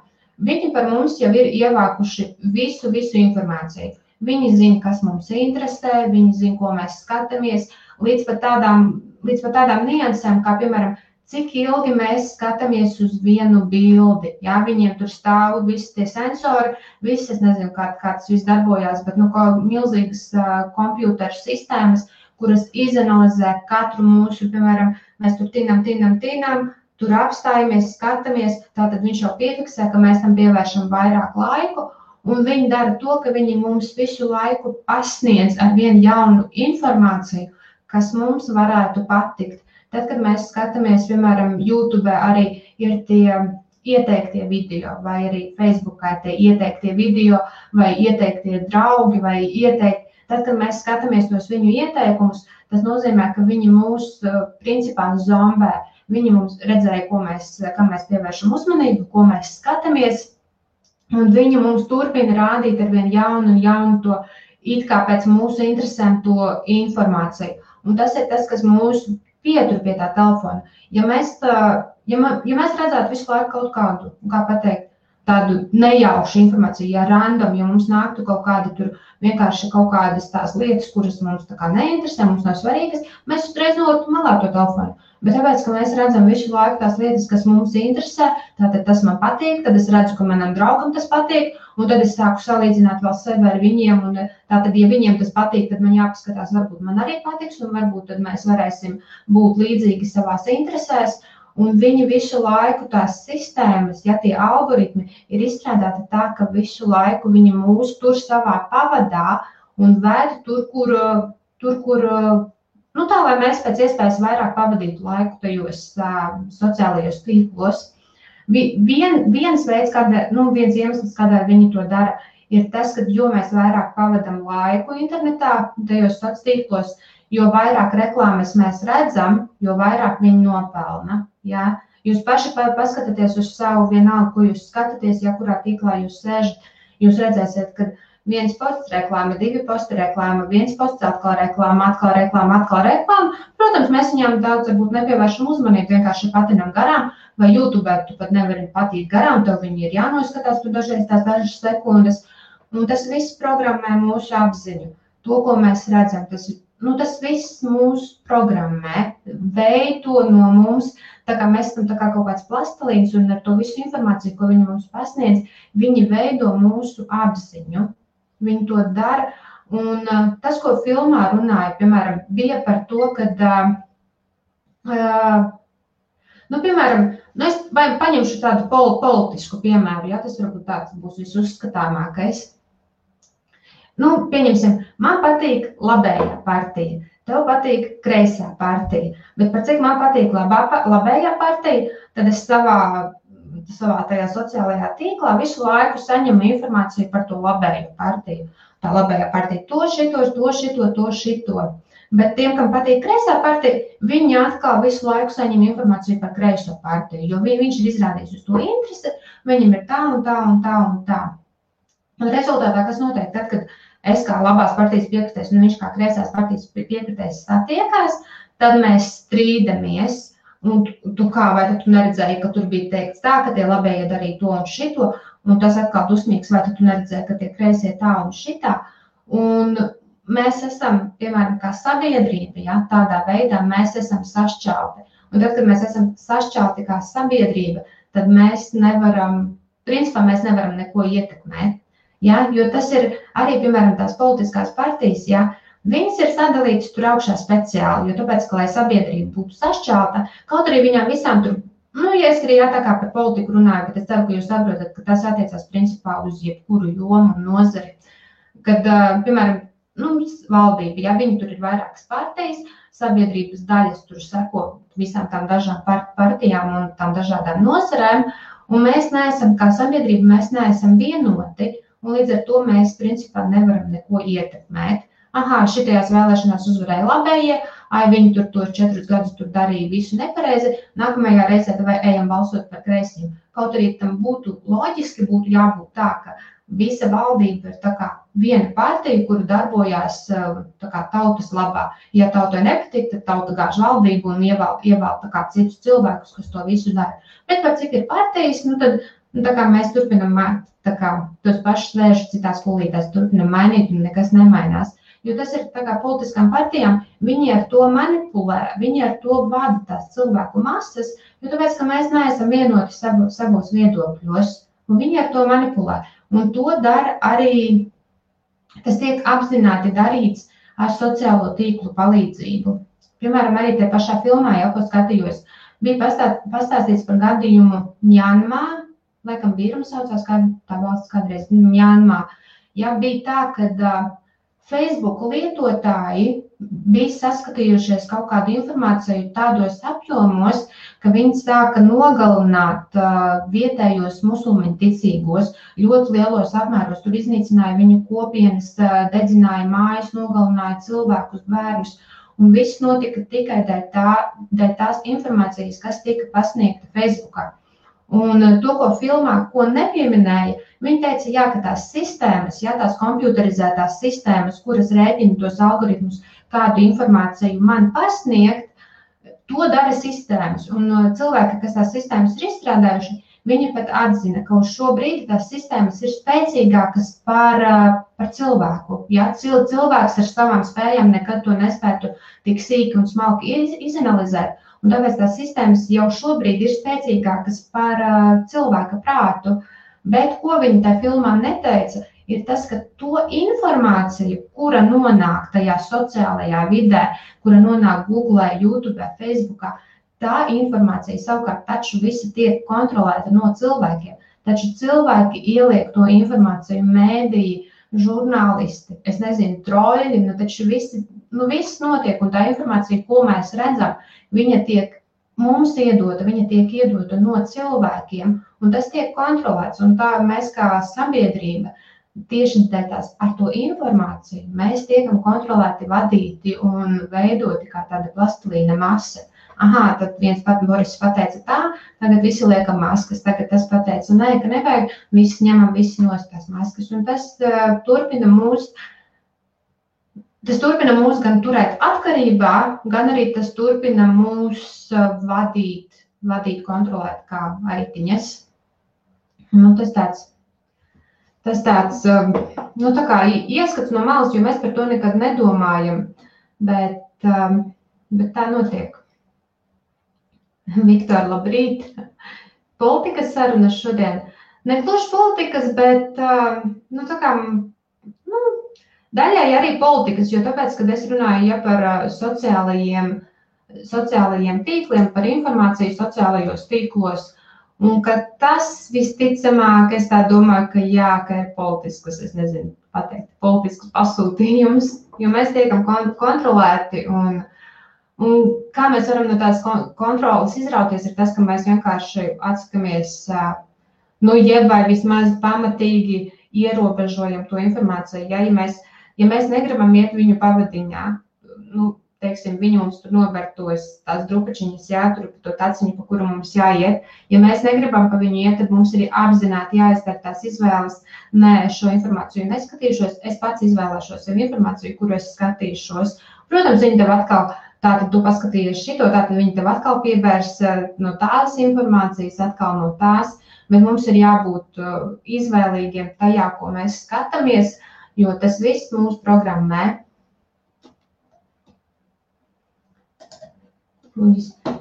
[SPEAKER 1] Viņi par mums jau ir ievākuši visu, visu informāciju. Viņi zina, kas mums interesē, viņi zina, ko mēs skatāmies, līdz pat tādām, līdz pat tādām niansēm, kā piemēram, cik ilgi mēs skatāmies uz vienu bildi. Jā, viņiem tur stāv visi tie sensori, visi, es nezinu, kā, kā tas viss darbojās, bet nu, milzīgas uh, kompjuteru sistēmas, kuras izanalizē katru mūsu, piemēram, mēs tur tinam, tinam, tinam, tur apstājamies, skatāmies, tātad viņš jau piefiksē, ka mēs tam pievēršam vairāk laiku, Un viņi dara to, ka viņi mums visu laiku pasniedz ar vienu jaunu informāciju, kas mums varētu patikt. Tad, kad mēs skatāmies, piemēram, YouTube, arī ir tie ieteiktie video, vai arī Facebookā tie ieteiktie video, vai ieteiktie draugi, vai ieteikti. Tad, kad mēs skatāmies tos viņu ieteikumus, tas nozīmē, ka viņi mūs principā zombē. Viņi mums redzēja, ko mēs, mēs pievēršam uzmanību, ko mēs skatāmies, Un viņi mums turpina rādīt ar vien jaunu un jaunu to it kā pēc mūsu interesēm to informāciju. Un tas ir tas, kas mūs pietur pie tā telefona. Ja mēs, tā, ja, ma, ja mēs redzētu visu laiku kaut kādu, kā pateikt, tādu nejaušu informāciju, ja random, ja mums nāktu kaut kādi tur vienkārši kaut kādas tās lietas, kuras mums tā kā neinteresē, mums nav svarīgas, mēs uzreiz noliktu malā to telefonu. Bet tāpēc, ka mēs redzam visu laiku tās lietas, kas mums interesē, tātad tas man patīk, tad es redzu, ka manam draugam tas patīk, un tad es sāku salīdzināt vēl sevi ar viņiem, un tātad, ja viņiem tas patīk, tad man jāpaskatās, varbūt man arī patiks, un varbūt tad mēs varēsim būt līdzīgi savās interesēs, Un viņi visu laiku tās sistēmas, ja tie algoritmi ir izstrādāti tā, ka visu laiku viņi mūs tur savā pavadā un ved tur, kur, tur, kur nu, tā, lai mēs pēc iespējas vairāk pavadītu laiku tajos uh, sociālajos tīklos. Vien, viens veids, kādēļ, nu, viens iemesls, kādēļ viņi to dara, ir tas, ka jo mēs vairāk pavadām laiku internetā, tajos sociālos tīklos, jo vairāk reklāmas mēs redzam, jo vairāk viņi nopelna. Ja? Jūs paši paskatāties uz savu vienalga, ko jūs skatāties, ja kurā tīklā jūs sēžat, jūs redzēsiet, ka viens posts reklāma, divi posti reklāma, viens posts atkal reklāma, atkal reklāma, atkal reklāma. Protams, mēs viņām daudz varbūt nepievēršam uzmanību, vienkārši patinam garām, vai YouTube tu pat nevari patīt garām, tev viņi ir jānoskatās tur dažreiz tās dažas sekundes. Un tas viss programmē mūsu apziņu. To, ko mēs redzam, tas, nu, tas viss mūs programmē, veido no mums Tā kā mēs esam kā kaut kāds plastelīns un ar to visu informāciju, ko viņi mums pasniedz, viņi veido mūsu apziņu. Viņi to dara. Un uh, tas, ko filmā runāja, piemēram, bija par to, ka, uh, uh, nu, piemēram, nu es paņemšu tādu pol politisku piemēru, ja tas varbūt tāds būs visuzskatāmākais. Nu, pieņemsim, man patīk labējā partija. Tev patīk kreisā partija, bet par cik man patīk labā, labējā partija, tad es savā, savā tajā sociālajā tīklā visu laiku saņemu informāciju par to labējo partiju. Tā labējā partija to šito, to šito, to šito. Bet tiem, kam patīk kreisā partija, viņi atkal visu laiku saņem informāciju par kreiso partiju, jo viņš ir izrādījis uz to interesi, viņam ir tā un tā un tā un tā. Un rezultātā, kas notiek tad, kad es kā labās partijas piekritējs un viņš kā kreisās partijas piekritējs satiekās, tad mēs strīdamies. Un tu kā, vai tu neredzēji, ka tur bija teikts tā, ka tie labējie darīja to un šito, un tas atkal dusmīgs, vai tu neredzēji, ka tie kreisie tā un šitā. Un mēs esam, piemēram, kā sabiedrība, ja, tādā veidā mēs esam sašķelti. Un tad, kad mēs esam sašķelti kā sabiedrība, tad mēs nevaram, principā mēs nevaram neko ietekmēt. Ja? Jo tas ir arī, piemēram, tās politiskās partijas. Ja? Viņas ir sadalītas tur augšā speciāli, jo tāpēc, ka, lai sabiedrība būtu sašķelta, kaut arī viņām visām tur, nu, ja es arī jā, tā kā par politiku runāju, bet es ceru, ka jūs saprotat, ka tas attiecās principā uz jebkuru jomu un nozari. Kad, piemēram, nu, valdība, ja viņi tur ir vairākas partijas, sabiedrības daļas tur seko visām tām dažām partijām un tām dažādām nozarēm, un mēs neesam, kā sabiedrība, mēs neesam vienoti un līdz ar to mēs principā nevaram neko ietekmēt. Aha, šitajās vēlēšanās uzvarēja labējie, ai viņi tur tos četrus gadus tur darīja visu nepareizi, nākamajā reizē vai ejam balsot par kreisiem. Kaut arī tam būtu loģiski, būtu jābūt tā, ka visa valdība ir tā kā viena partija, kura darbojās kā, tautas labā. Ja tautai nepatīk, tad tauta gāž valdību un ievēl, ievēl citus cilvēkus, kas to visu dara. Bet par cik ir partijas, nu tad Nu, tā kā mēs turpinām kā, tos pašus vēršus citās kulītēs, turpinām mainīt, un nekas nemainās. Jo tas ir tā kā politiskām partijām, viņi ar to manipulē, viņi ar to vada tās cilvēku masas, jo tāpēc, ka mēs neesam vienoti savu, savos viedokļos, un viņi ar to manipulē. Un to dara arī, tas tiek apzināti darīts ar sociālo tīklu palīdzību. Piemēram, arī tajā pašā filmā, jau ko skatījos, bija pastāt, pastāstīts par gadījumu Janmā, laikam Birma saucās, kā tā valsts kādreiz Mjanmā. Ja, bija tā, ka uh, Facebook lietotāji bija saskatījušies kaut kādu informāciju tādos apjomos, ka viņi sāka nogalināt uh, vietējos musulmaņu ticīgos ļoti lielos apmēros. Tur iznīcināja viņu kopienas, uh, dedzināja mājas, nogalināja cilvēkus, bērnus. Un viss notika tikai dēļ, tā, dēļ tās informācijas, kas tika pasniegta Facebookā. Un uh, to, ko filmā, ko nepieminēja, viņi teica, jā, ka tās sistēmas, jā, tās komputerizētās sistēmas, kuras rēķina tos algoritmus, kādu informāciju man pasniegt, to dara sistēmas. Un uh, cilvēki, kas tās sistēmas ir izstrādājuši, Viņa pat atzina, ka uz šo brīdi tās sistēmas ir spēcīgākas par, par cilvēku. Ja? Cilvēks ar savām spējām nekad to nespētu tik sīki un smalki izanalizēt. Un tāpēc tās sistēmas jau šobrīd ir spēcīgākas par cilvēka prātu. Bet ko viņi tajā filmā neteica, ir tas, ka to informāciju, kura nonāk tajā sociālajā vidē, kura nonāk Google, YouTube, Facebook, Tā informācija savukārt taču visa tiek kontrolēta no cilvēkiem. Taču cilvēki ieliek to informāciju mēdīji, žurnālisti, es nezinu, troļi, nu taču visi, nu viss notiek, un tā informācija, ko mēs redzam, viņa tiek mums iedota, viņa tiek iedota no cilvēkiem, un tas tiek kontrolēts, un tā mēs kā sabiedrība tieši tās ar to informāciju mēs tiekam kontrolēti, vadīti un veidoti kā tāda plastilīna masa ah, tad viens pat Boris pateica tā, tagad visi liekam maskas, tagad tas pateica, nē, ka nevajag, visi ņemam visi nost tās maskas. Un tas uh, turpina mūs, tas turpina mūs gan turēt atkarībā, gan arī tas turpina mūs uh, vadīt, vadīt, kontrolēt kā aitiņas. Nu, tas tāds tas tāds nu, tā kā ieskats no malas, jo mēs par to nekad nedomājam. Bet, bet tā notiek. Viktor, labrīt! Politikas sarunas šodien. Ne gluži politikas, bet nu, kā, nu, daļai arī politikas, jo tāpēc, kad es runāju ja, par sociālajiem, sociālajiem tīkliem, par informāciju sociālajos tīklos, un ka tas visticamāk, es tā domāju, ka jā, ka ir politisks, es nezinu, pateikt, politisks pasūtījums, jo mēs tiekam kontrolēti un Un kā mēs varam no tās kontrolas izrauties, ir tas, ka mēs vienkārši atsakamies, nu, jeb vai vismaz pamatīgi ierobežojam to informāciju. Ja, ja, mēs, ja mēs negribam iet viņu pavadiņā, nu, teiksim, viņi mums tur nober tos tās drupačiņas, jā, tur to taciņu, pa kuru mums jāiet. Ja mēs negribam pa viņu iet, tad mums ir apzināti jāizdara tās izvēles. Nē, šo informāciju neskatīšos, es pats izvēlēšos sev informāciju, kuru es skatīšos. Protams, viņi tev atkal Tātad tu paskatījies šito, tātad viņi tev atkal pievērs eh, no tās informācijas, atkal no tās, bet mums ir jābūt eh, izvēlīgiem tajā, ko mēs skatāmies, jo tas viss mūs programmē.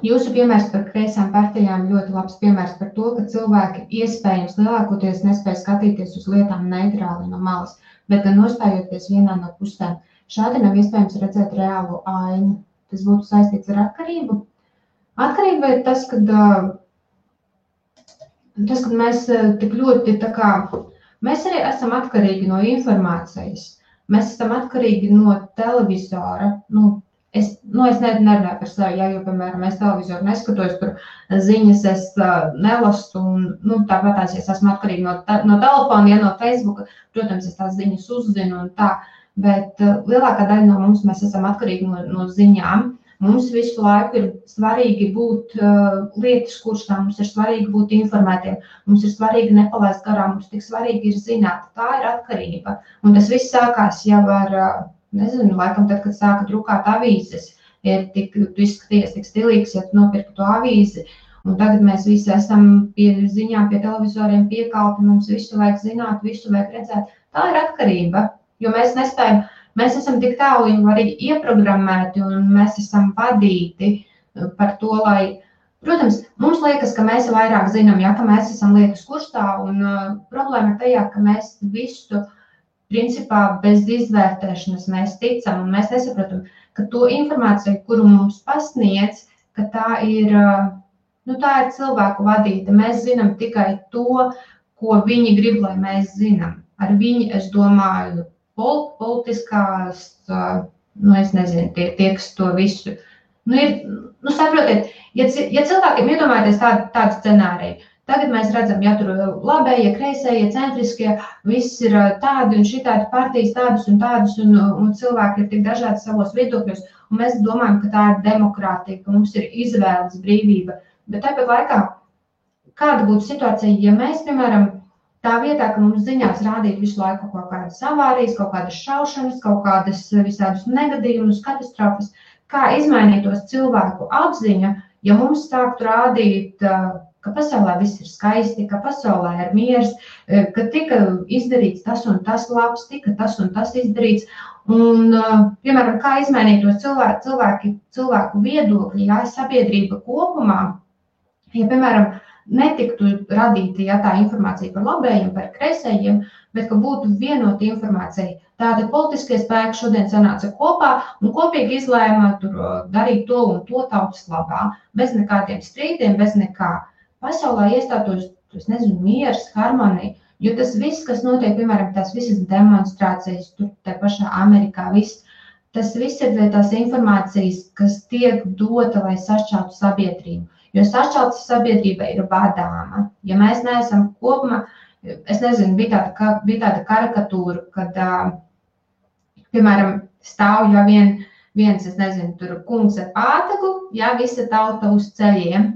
[SPEAKER 1] Jūsu piemērs par kreisām partijām ļoti labs piemērs par to, ka cilvēki iespējams lielākoties nespēja skatīties uz lietām neitrāli no malas, bet gan nostājoties vienā no pusēm. Šādi nav iespējams redzēt reālo ainu tas būtu saistīts ar atkarību. Atkarība ir tas, kad, tas, kad mēs tik ļoti tā kā, mēs arī esam atkarīgi no informācijas. Mēs esam atkarīgi no televizora. Nu, es, nu, es nerunāju par sevi, ja, jo, piemēram, es televizoru neskatos, tur ziņas es uh, nelasu. Un, nu, tāpat es esmu atkarīga no, no telefona, ja no Facebook. Protams, es tās ziņas uzzinu un tā. Bet uh, lielākā daļa no mums esam atkarīgi no, no ziņām. Mums visu laiku ir svarīgi būt uh, lietas kursā, mums ir svarīgi būt informētiem, mums ir svarīgi nepalaist garām, mums tik svarīgi ir zināt. Tā ir atkarība. Un tas viss sākās jau ar, uh, nezinu, laikam tad, kad sāka drukāt avīzes. Ir tik, tu izskaties tik stilīgs, ja tu nopirki to avīzi. Un tagad mēs visi esam pie ziņām, pie televizoriem piekalti, mums visu vajag zināt, visu vajag redzēt. Tā ir atkarība. Jo mēs nespējam, mēs esam tik tālu jau arī ieprogrammēti un mēs esam vadīti uh, par to, lai, protams, mums liekas, ka mēs vairāk zinām, ja, mēs esam lietas kursā un uh, problēma ir tajā, ka mēs visu, principā, bez izvērtēšanas mēs ticam un mēs nesaprotam, ka to informāciju, kuru mums pasniedz, ka tā ir, uh, nu, tā ir cilvēku vadīta. Mēs zinām tikai to, ko viņi grib, lai mēs zinām. Ar viņu, es domāju, politiskās, nu, es nezinu, tie, tie kas to visu. Nu, ir, nu, saprotiet, ja, ja cilvēkiem iedomājaties tādu, tādu scenāriju, tagad mēs redzam, ja tur labējie, kreisējie, centriskie, viss ir tādi un šitādi partijas, tādas un tādas, un, un cilvēki ir tik dažādi savos viedokļos, un mēs domājam, ka tā ir demokrātija, ka mums ir izvēles brīvība. Bet tāpat laikā kāda būtu situācija, ja mēs, piemēram, tā vietā, ka mums ziņās rādītu visu laiku kaut kādas avārijas, kaut kādas šaušanas, kaut kādas visādus negadījumus, katastrofas, kā izmainītos cilvēku apziņa, ja mums sāktu rādīt, ka pasaulē viss ir skaisti, ka pasaulē ir miers, ka tika izdarīts tas un tas labs, tika tas un tas izdarīts. Un, piemēram, kā izmainītos cilvēki, cilvēki, cilvēku viedokļi, ja sabiedrība kopumā, ja, piemēram, netiktu radīta ja, tā informācija par labējiem, par kreisējiem, bet ka būtu vienota informācija. Tāda politiskie spēki šodien sanāca kopā un kopīgi izlēma tur darīt to un to tautas labā, bez nekādiem strīdiem, bez nekā. Pasaulē iestātos, es nezinu, miers, harmonija, jo tas viss, kas notiek, piemēram, tās visas demonstrācijas, tur te pašā Amerikā, viss, tas viss ir tās informācijas, kas tiek dota, lai sašķeltu sabiedrību. Jo sašķelta sabiedrība ir vadāma. Ja mēs neesam kopumā, es nezinu, bija tāda, bija tāda karikatūra, kad, piemēram, stāv jau vien, viens, es nezinu, tur kungs ar pātagu, ja visa tauta uz ceļiem.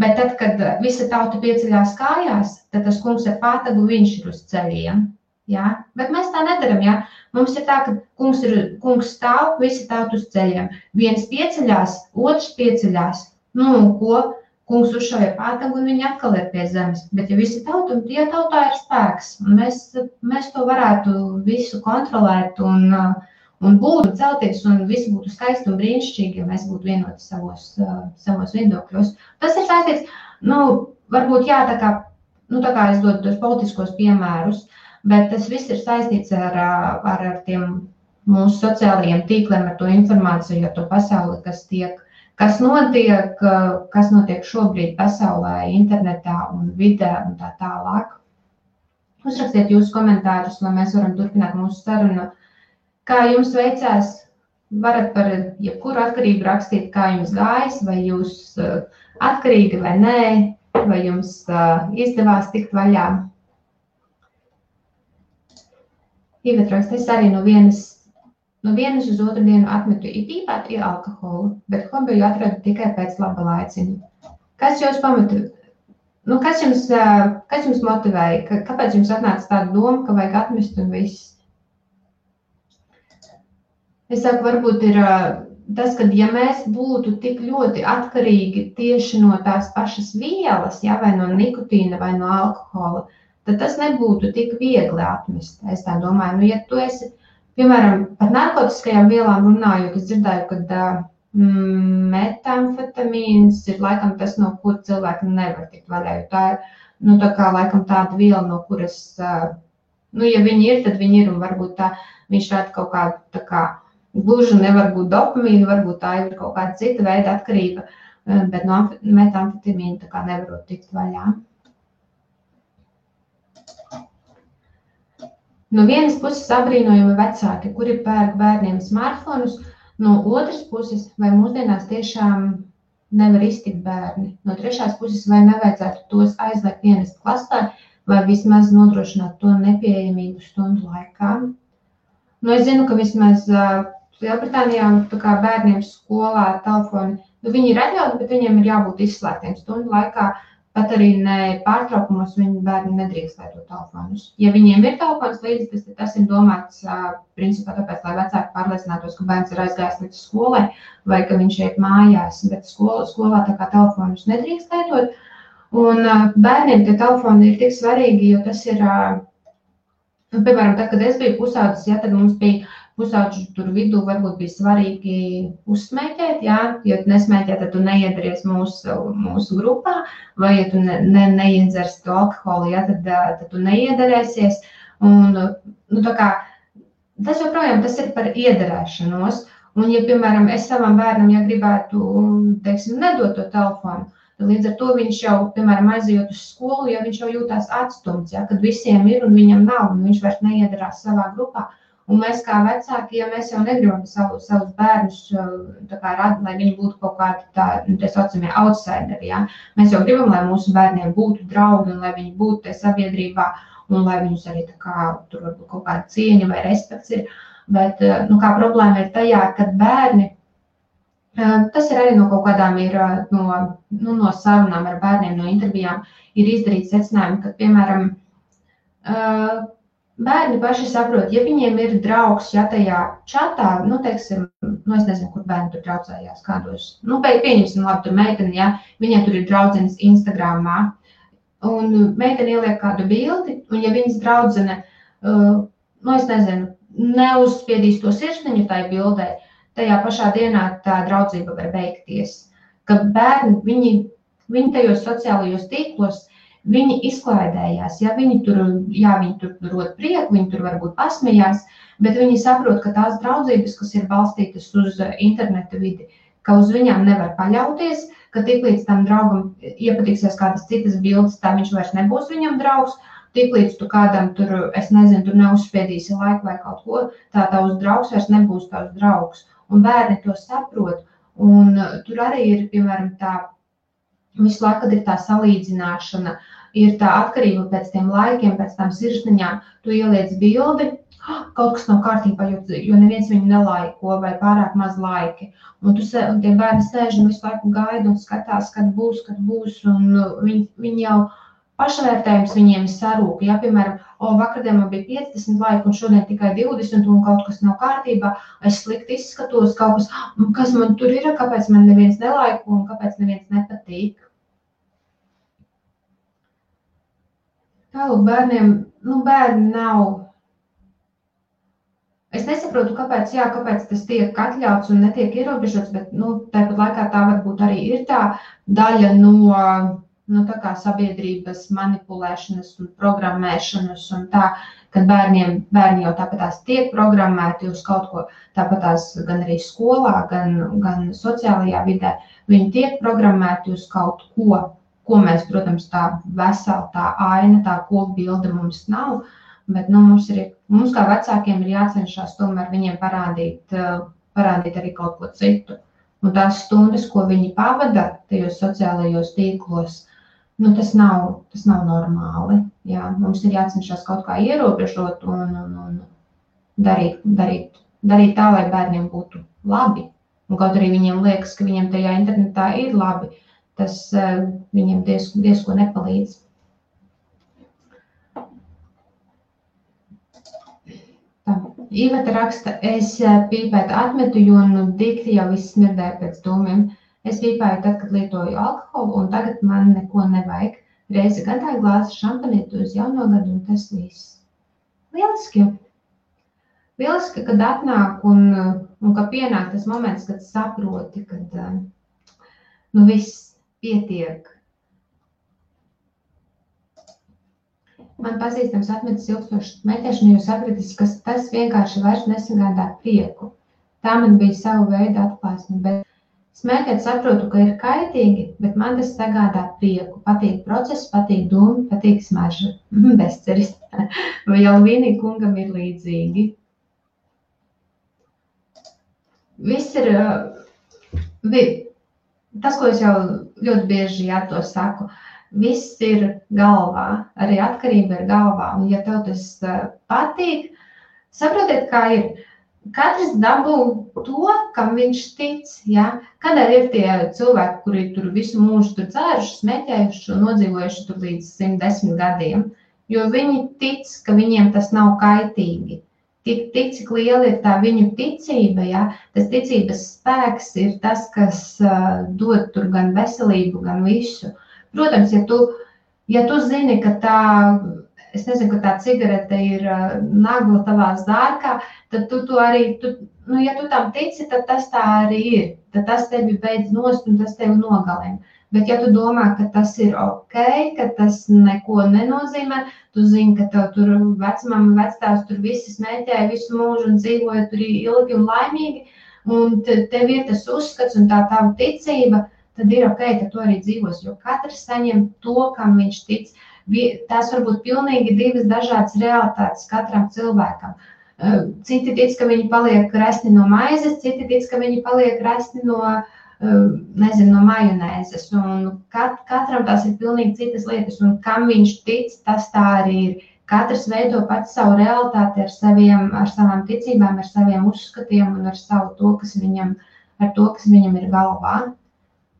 [SPEAKER 1] Bet tad, kad visa tauta pieceļās kājās, tad tas kungs ar pātagu viņš ir uz ceļiem. Ja? Bet mēs tā nedaram. Ja? Mums ir tā, ka kungs, ir, kungs stāv, visi tauta uz ceļiem. Viens pieceļās, otrs pieceļās. Nu, ko kungs uzšauja pātagu, un viņi atkal ir pie zemes. Bet, ja visi tauta, tad ja tautā ir spēks, un mēs, mēs to varētu visu kontrolēt un, un būtu celties, un viss būtu skaisti un brīnišķīgi, ja mēs būtu vienoti savos, savos viedokļos. Tas ir saistīts, nu, varbūt jā, tā kā, nu, tā kā es dodu tos politiskos piemērus, bet tas viss ir saistīts ar, ar, ar tiem mūsu sociālajiem tīkliem, ar to informāciju, ar to pasauli, kas tiek kas notiek, kas notiek šobrīd pasaulē, internetā un vidē un tā tālāk. Uzrakstiet jūsu komentārus, lai mēs varam turpināt mūsu sarunu. Kā jums veicās? Varat par jebkuru atkarību rakstīt, kā jums gājas, vai jūs atkarīgi vai nē, vai jums izdevās tikt vaļā. Iveta raksta, es arī no vienas No vienas uz otru dienu atmetu it īpaši alkoholu, bet hobiju atradu tikai pēc laba laiciņa. Kas jūs pamatu? Nu, kas, jums, kas jums motivēja? Kāpēc jums atnāca tāda doma, ka vajag atmest un viss? Es saku, varbūt ir tas, ka ja mēs būtu tik ļoti atkarīgi tieši no tās pašas vielas, ja, vai no nikotīna vai no alkohola, tad tas nebūtu tik viegli atmest. Es tā domāju, nu, ja tu esi Piemēram, par narkotiskajām vielām runājot, es dzirdēju, ka mm, metamfetamīns ir laikam tas, no kur cilvēki nevar tikt vaļā. Tā ir nu, tā kā, laikam, tāda viela, no kuras, nu, ja viņi ir, tad viņi ir un varbūt tā, viņš rada kaut kādu tā kā gluži nevar būt dopamīna, varbūt tā ir kaut kāda cita veida atkarība, bet no metamfetamīna tā kā nevarot tikt vaļā. No vienas puses apbrīnojami vecāki, kuri pērk bērniem smartfonus, no otras puses, vai mūsdienās tiešām nevar iztikt bērni. No trešās puses, vai nevajadzētu tos aizliegt vienas klasē, vai vismaz nodrošināt to nepieejamību stundu laikā. Nu, es zinu, ka vismaz Lielbritānijā bērniem skolā telefoni, nu, ir atļauti, bet viņiem ir jābūt izslēgtiem stundu laikā. Uh, Pat arī ne pārtraukumos viņa bērni nedrīkst lietot telefonus. Ja viņiem ir telefons līdzi, tas ir domāts principā tāpēc, lai vecāki pārliecinātos, ka bērns ir aizgājis līdz skolai vai ka viņš iet mājās. Bet skola, skolā tā kā telefonus nedrīkst lietot. Un bērniem tie telefoni ir tik svarīgi, jo tas ir, nu, piemēram, tad, kad es biju pusaudzis, ja tad mums bija pusauģu tur vidū varbūt bija svarīgi uzsmēķēt, jā, jo nesmēķē, tad tu neiedaries mūsu, mūsu grupā, vai ja tu ne, ne, neiedzersi to alkoholu, jā, tad, tad tu neiedarēsies. Un, nu, tā kā, tas joprojām tas ir par iedarēšanos. Un, ja, piemēram, es savam bērnam, ja gribētu, teiksim, nedot to telefonu, tad līdz ar to viņš jau, piemēram, aizejot uz skolu, ja viņš jau jūtās atstumts, ja, kad visiem ir un viņam nav, un viņš vairs neiedarās savā grupā, Un mēs kā vecāki, ja mēs jau negribam savu, savus bērnus, kā, rad, lai viņi būtu kaut kādi tādi, tā saucamie outsideri, ja? mēs jau gribam, lai mūsu bērniem būtu draugi un lai viņi būtu tajā sabiedrībā un lai viņus arī kā tur varbūt kaut kāda cieņa vai respekts ir. Bet, nu, kā problēma ir tajā, ka bērni Tas ir arī no kaut kādām ir, no, nu, no sarunām ar bērniem, no intervijām ir izdarīts secinājumi, ka, piemēram, bērni paši saprot, ja viņiem ir draugs, ja tajā čatā, nu, teiksim, nu, es nezinu, kur bērni tur draudzējās, kādos, nu, pieņemsim, labi, tur meiteni, ja, viņai tur ir draudzenes Instagramā, un meitene ieliek kādu bildi, un ja viņas draudzene, uh, nu, es nezinu, neuzspiedīs to sirsniņu tai bildē, tajā pašā dienā tā draudzība var beigties. Ka bērni, viņi, viņi tajos sociālajos tīklos, viņi izklaidējās. Ja viņi tur, jā, viņi tur rod prieku, viņi tur varbūt pasmējās, bet viņi saprot, ka tās draudzības, kas ir balstītas uz interneta vidi, ka uz viņām nevar paļauties, ka tiklīdz tam draugam iepatīksies kādas citas bildes, tā viņš vairs nebūs viņam draugs. Tiklīdz tu kādam tur, es nezinu, tur neuzspiedīsi laiku vai kaut ko, tā tavs draugs vairs nebūs tavs draugs un bērni to saprot. Un uh, tur arī ir, piemēram, tā visu laiku, ir tā salīdzināšana, ir tā atkarība pēc tiem laikiem, pēc tām sirsniņām. Tu ieliec bildi, kaut kas nav kārtībā, jo, jo neviens viņu nelaiko vai pārāk maz laiki. Un, tu, un tie bērni sēž un visu laiku gaida un skatās, kad būs, kad būs. Un uh, viņi, viņi jau pašvērtējums viņiem sarūk. Ja, piemēram, o, vakardien man bija 50 laika, un šodien tikai 20, un kaut kas nav kārtībā, es slikti izskatos, kaut kas, kas man tur ir, kāpēc man neviens nelaiko un kāpēc neviens nepatīk. Tālāk bērniem, nu, bērni nav. Es nesaprotu, kāpēc, jā, kāpēc tas tiek atļauts un netiek ierobežots, bet nu, tāpat laikā tā varbūt arī ir tā daļa no nu, sabiedrības manipulēšanas un programmēšanas, un tā, kad bērniem, bērni jau tāpatās tiek programmēti uz kaut ko, tāpatās gan arī skolā, gan, gan sociālajā vidē, viņi tiek programmēti uz kaut ko, ko mēs, protams, tā vesela, tā aina, tā kopbilde mums nav, bet nu, mums, ir, mums kā vecākiem ir jācenšas tomēr viņiem parādīt, parādīt arī kaut ko citu. Un tās stundas, ko viņi pavada tajos sociālajos tīklos, nu, tas, nav, tas nav normāli. Jā. Mums ir jācenšas kaut kā ierobežot un, un, un darīt, darīt, darīt tā, lai bērniem būtu labi. Un kaut arī viņiem liekas, ka viņiem tajā internetā ir labi, tas uh, viņiem diezko, diezko nepalīdz. Īveta raksta, es eh, pīpētu atmetu, jo nu dikti jau viss smirdēja pēc dūmiem. Es pīpēju tad, kad lietoju alkoholu, un tagad man neko nevajag. Reizi gadā glāzi šampanīti uz jauno gadu, un tas viss. Lieliski! Lieliski, kad atnāk un, un ka pienāk tas moments, kad saproti, kad nu, viss pietiek. Man pazīstams atmetis ilgstošu metēšanu, jo sapratis, ka tas vienkārši vairs nesagādā prieku. Tā man bija sava veida atklāsme, bet Smēķēt saprotu, ka ir kaitīgi, bet man tas sagādā prieku. Patīk process, patīk dūmi, patīk smarža. Bezceris. Vai jau vienīgi kungam ir līdzīgi? Viss ir, vi, tas, ko es jau ļoti bieži jā, to saku, viss ir galvā, arī atkarība ir galvā. Un ja tev tas patīk, saprotiet, kā ir Katrs dabū to, kam viņš tic. Ja? Kādēļ ir tie cilvēki, kuri tur visu mūžu tur dzēruši, smēķējuši un nodzīvojuši tur līdz 110 gadiem? Jo viņi tic, ka viņiem tas nav kaitīgi. Tik, tik cik liela ir tā viņu ticība, ja? tas ticības spēks ir tas, kas uh, dod tur gan veselību, gan visu. Protams, ja tu, ja tu zini, ka tā es nezinu, ka tā cigarete ir nagla tavā zārkā, tad tu, tu arī, tu, nu, ja tu tam tici, tad tas tā arī ir. Tad tas tevi beidz nost un tas tevi nogalina. Bet, ja tu domā, ka tas ir ok, ka tas neko nenozīmē, tu zini, ka tev tur vecmāma, vectēvs tur visi smēķēja visu mūžu un dzīvoja tur ilgi un laimīgi, un tev ir tas uzskats un tā tava ticība, tad ir ok, ka tu arī dzīvos, jo katrs saņem to, kam viņš tic. Uh, tās var būt pilnīgi divas dažādas realitātes katram cilvēkam. Citi tic, ka viņi paliek resni no maizes, citi tic, ka viņi paliek resni no, nezinu, no majonēzes. Un kat, katram tās ir pilnīgi citas lietas, un kam viņš tic, tas tā arī ir. Katrs veido pats savu realitāti ar, saviem, ar savām ticībām, ar saviem uzskatiem un ar savu to, kas viņam ar to, kas viņam ir galvā.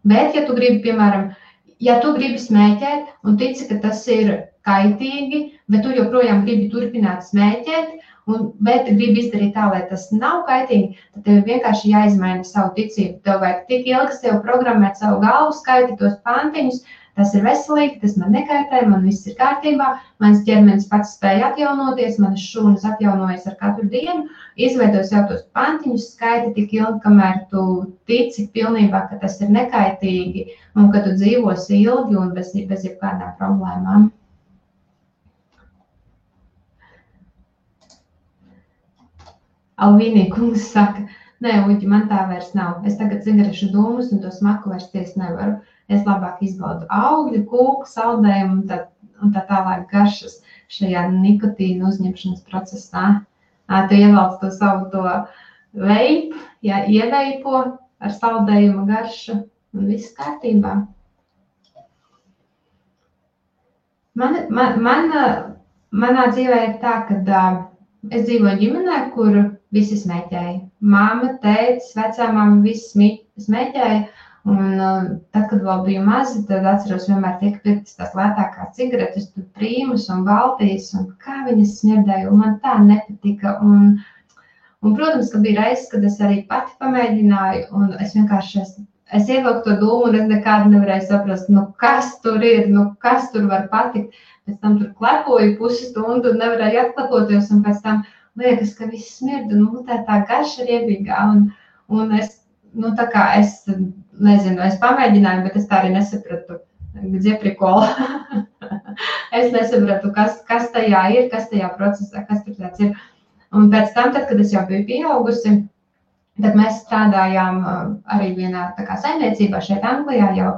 [SPEAKER 1] Bet, ja tu gribi, piemēram, ja tu gribi smēķēt un tici, ka tas ir kaitīgi, bet tu joprojām gribi turpināt smēķēt, un, bet gribi izdarīt tā, lai tas nav kaitīgi, tad tev vienkārši jāizmaina savu ticību. Tev vajag tik ilgi sev programmēt savu galvu, skaitīt tos pantiņus, tas ir veselīgi, tas man nekaitē, man viss ir kārtībā, mans ķermenis pats spēja atjaunoties, manas šūnas atjaunojas ar katru dienu, izveido sev tos pantiņus, skaiti tik ilgi, kamēr tu tici pilnībā, ka tas ir nekaitīgi un ka tu dzīvosi ilgi un bez, bez jebkādām problēmām. Alvīnija kungs saka, nē, uģi, man tā vairs nav. Es tagad cigarešu dūmus un to smaku vairs ties nevaru es labāk izbaudu augļu, kūku, saldējumu un tā, un tā tālāk garšas šajā nikotīna uzņemšanas procesā. Tu ievelc to savu to veipu, ja ieveipo ar saldējumu garšu un viss kārtībā. Man, man, man, manā dzīvē ir tā, ka uh, es dzīvoju ģimenē, kur visi smēķēja. Māma, tēvs, vecāmām, visi smēķēja. Un, uh, tad, kad vēl biju maza, tad atceros, vienmēr tika pirktas tās lētākās cigaretes, tur prīmus un baltijas, un kā viņas smirdēja, un man tā nepatika. Un, un, protams, ka bija reizes, kad es arī pati pamēģināju, un es vienkārši es, es ievilku to dūmu, un es nekādu nevarēju saprast, nu, kas tur ir, nu, kas tur var patikt. Pēc tam tur klepoju pusi stundu un nevarēju atklapoties, un pēc tam liekas, ka viss smirda, nu, tā tā garša ir iebīgā. Un, un es, nu, tā kā es nezinu, es pamēģināju, bet es tā arī nesapratu. Dzieprikola. es nesapratu, kas, kas tajā ir, kas tajā procesā, kas tur tāds ir. Un pēc tam, tad, kad es jau biju pieaugusi, tad mēs strādājām uh, arī vienā saimniecībā šeit Anglijā jau.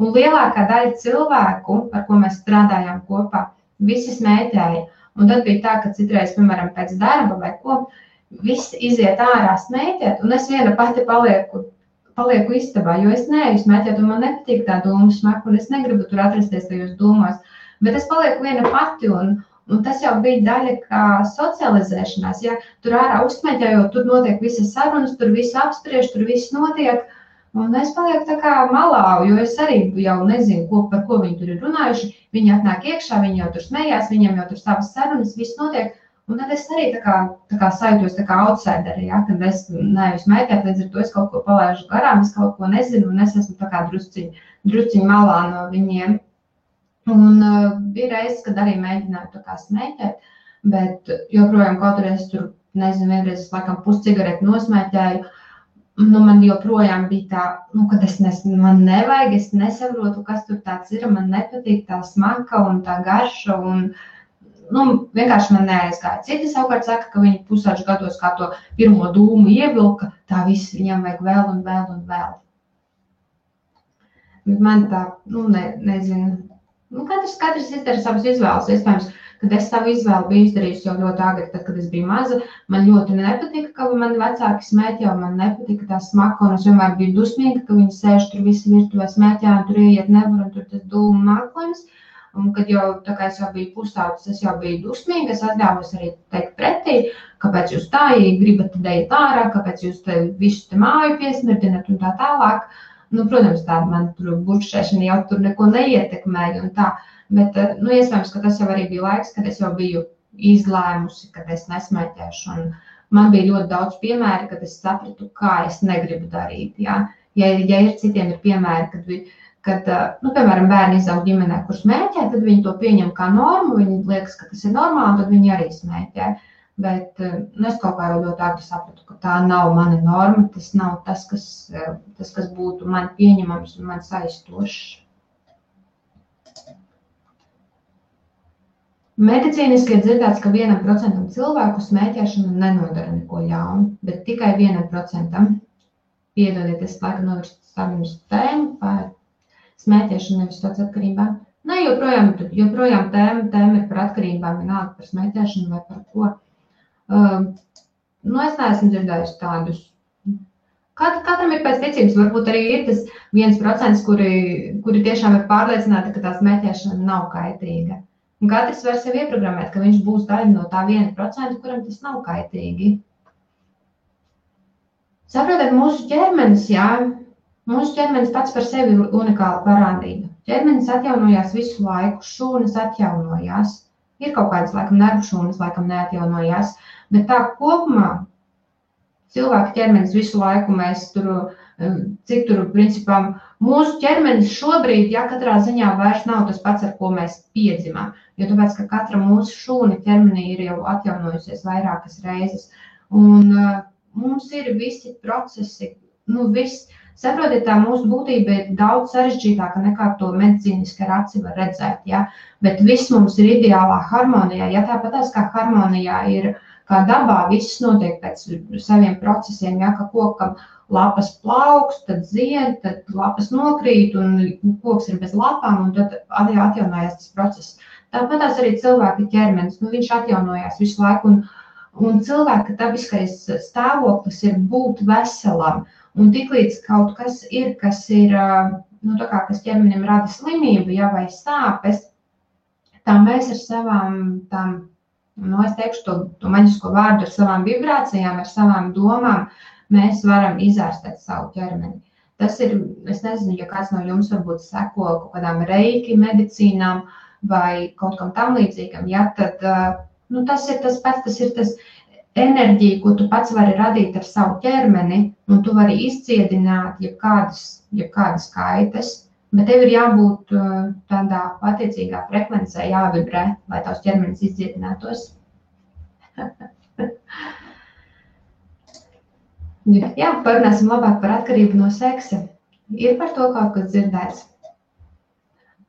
[SPEAKER 1] Un lielākā daļa cilvēku, ar ko mēs strādājām kopā, visi smēķēja. Un tad bija tā, ka citreiz, piemēram, pēc darba vai ko, visi iziet ārā smēķēt, un es viena pati palieku palieku istabā, jo es neeju smēķēt, un man nepatīk tā dūmu smaka, un es negribu tur atrasties tajos dūmos. Bet es palieku viena pati, un, un tas jau bija daļa kā socializēšanās. Ja tur ārā uzsmēķējot, tur notiek visas sarunas, tur viss apspriež, tur viss notiek. Un es palieku tā kā malā, jo es arī jau nezinu, ko, par ko viņi tur ir runājuši. Viņi atnāk iekšā, viņi jau tur smējās, viņiem jau tur savas sarunas, viss notiek. Un tad es arī tā kā, tā kā sajūtos tā kā outsideri, ja, kad es nevis meklēju, līdz ar to es kaut ko palaidu garām, es kaut ko nezinu, un es esmu tā kā drusciņi, drusciņi malā no viņiem. Un uh, bija reizes, kad arī mēģināju tā kā smēķēt, bet joprojām kaut arī es tur, nezinu, vienreiz es laikam puscigareti nosmēķēju, nu, man joprojām bija tā, nu, ka es nes, man nevajag, es nesaprotu, kas tur tāds ir, man nepatīk tā smaka un tā garša. Un, uh, nu, vienkārši man neaizgāja. Citi savukārt saka, ka viņi pusauģu gados kā to pirmo dūmu ievilka, tā viss viņam vajag vēl un vēl un vēl. Bet man tā, nu, ne, nezinu. Nu, katrs, katrs izdara savas izvēles. Iespējams, kad es savu izvēli biju izdarījusi jau ļoti agri, tad, kad es biju maza, man ļoti nepatika, ka mani vecāki smēķē, man nepatika tā smaka, un es vienmēr biju dusmīga, ka viņi sēž tur visi virtuvē smēķē, un tur ieiet nevar, un tur tas dūmu māklājums. Un, kad jau, es jau biju pusaudzis, es jau biju dusmīga, es atļāvos arī teikt pretī, kāpēc jūs tā gribat dēļ ārā, kāpēc jūs te visu te māju piesmirdinat un tā tālāk. Nu, protams, tāda man tur burkšķēšana jau tur neko neietekmēja un tā. Bet, eh, nu, iespējams, ka tas jau arī bija laiks, kad es jau biju izlēmusi, ka es nesmēķēšu. Un man bija ļoti daudz piemēru, kad es sapratu, kā es negribu darīt. Ja, ja, ja ir citiem ir piemēri, kad bija kad, nu, piemēram, bērni izaug ģimenē, kur smēķē, tad viņi to pieņem kā normu, viņi liekas, ka tas ir normāli, un tad viņi arī smēķē. Bet nu, es kaut kā jau ļoti ātri sapratu, ka tā nav mana norma, tas nav tas, kas, tas, kas būtu man pieņemams un man saistošs. Medicīniski ir dzirdēts, ka vienam procentam cilvēku smēķēšana nenodara neko ļaunu, bet tikai vienam procentam. Piedodiet, es laikam novirstu sarunas tēmu par smēķēšana, nevis tāds atkarībām. Nē, joprojām, joprojām tēma, tēma ir par atkarībām, vienalga par smēķēšanu vai par ko. Uh, nu, es neesmu dzirdējusi tādus. Kat, katram ir pēc ticības, varbūt arī ir tas viens procents, kuri, kuri tiešām ir pārliecināti, ka tā smēķēšana nav kaitīga. Un katrs var sev ieprogrammēt, ka viņš būs daļa no tā viena procenta, kuram tas nav kaitīgi. Saprotiet, mūsu ķermenis, jā, mūsu ķermenis pats par sevi ir unikāla parādība. Ķermenis atjaunojās visu laiku, šūnas atjaunojās. Ir kaut kādas, laikam, nervu šūnas, laikam, neatjaunojās. Bet tā kopumā cilvēka ķermenis visu laiku mēs tur, um, cik tur, principā, mūsu ķermenis šobrīd, ja katrā ziņā vairs nav tas pats, ar ko mēs piedzimām. Jo tāpēc, ka katra mūsu šūna ķermenī ir jau atjaunojusies vairākas reizes. Un uh, mums ir visi procesi, nu, viss. Saprotiet, tā mūsu būtība ir daudz sarežģītāka nekā to medicīniski ar aci var redzēt. Ja? Bet viss mums ir ideālā harmonijā. Ja tāpat kā harmonijā ir kā dabā, viss notiek pēc saviem procesiem. Ja? Ka kokam lapas plauks, tad zied, tad lapas nokrīt un koks ir bez lapām, un tad atjaunojās tas process. Tāpat arī cilvēka ķermenis, nu, viņš atjaunojās visu laiku. Un, Un cilvēka dabiskais stāvoklis ir būt veselam. Un tiklīdz kaut kas ir, kas ir, nu, kā, kas ķermenim rada slimību, ja, vai sāpes, tā mēs ar savām, tām, nu, es teikšu to, to maģisko vārdu, ar savām vibrācijām, ar savām domām, mēs varam izārstēt savu ķermeni. Tas ir, es nezinu, ja kāds no jums varbūt seko kaut kādām reiki medicīnām vai kaut kam tam līdzīgam, ja, tad, Nu, tas ir tas pats, tas ir tas enerģija, ko tu pats vari radīt ar savu ķermeni, un tu vari izciedināt jebkādas, jebkādas kaitas, bet tev ir jābūt uh, tādā attiecīgā frekvencē, jāvibrē, lai tavs ķermenis izdziedinātos. Jā, parunāsim labāk par atkarību no seksa. Ir par to kaut kas dzirdēts.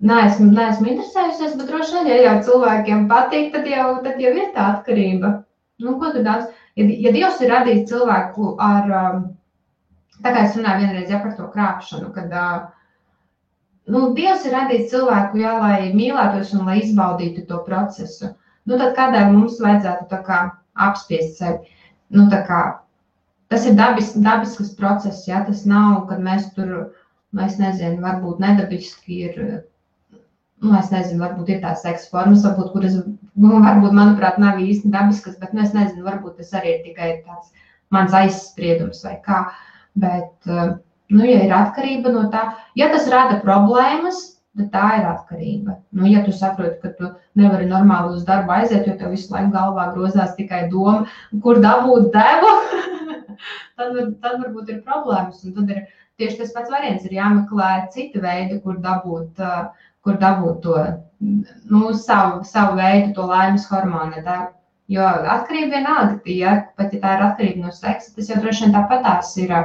[SPEAKER 1] Neesmu, neesmu interesējusies, bet droši vien, ja jau cilvēkiem patīk, tad jau, tad jau ir tā atkarība. Nu, ko tu daudz? Ja, ja Dievs ir radījis cilvēku ar, um, tā kā es runāju vienreiz ja, par to krāpšanu, kad uh, nu, Dievs ir radījis cilvēku, jā, lai mīlētos un lai izbaudītu to procesu. Nu, tad kādēļ mums vajadzētu kā apspiest sevi? Nu, kā tas ir dabis, dabisks process, ja tas nav, kad mēs tur, nu, es nezinu, varbūt nedabiski ir nu, es nezinu, varbūt ir tās seksa formas, varbūt, kuras, nu, varbūt, manuprāt, nav īsti dabiskas, bet, nu, es nezinu, varbūt tas arī ir tikai tāds mans aizspriedums vai kā. Bet, eh, nu, ja ir atkarība no tā, ja tas rada problēmas, tad tā ir atkarība. Nu, ja tu saproti, ka tu nevari normāli uz darbu aiziet, jo tev visu laiku galvā grozās tikai doma, kur dabūt devu, tad, var, tad varbūt ir problēmas. Un tad ir tieši tas pats variants, ir jāmeklē citi veidi, kur dabūt uh, kur dabūt to nu, savu, savu veidu, to laimes hormonu. Tā, jo atkarība vienalga, ja pat ja tā ir atkarība no seksa, tas jau droši vien tāpatās ir.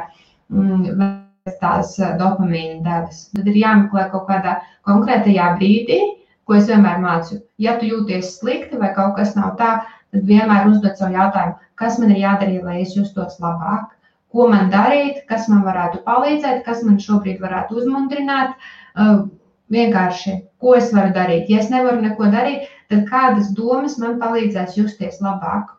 [SPEAKER 1] Mm, tās dopamīna devas. Tad ir jāmeklē kaut kādā konkrētajā brīdī, ko es vienmēr mācu. Ja tu jūties slikti vai kaut kas nav tā, tad vienmēr uzdod sev jautājumu, kas man ir jādara, lai es justos labāk, ko man darīt, kas man varētu palīdzēt, kas man šobrīd varētu uzmundrināt, Vienkārši, ko es varu darīt? Ja es nevaru neko darīt, tad kādas domas man palīdzēs justies labāk?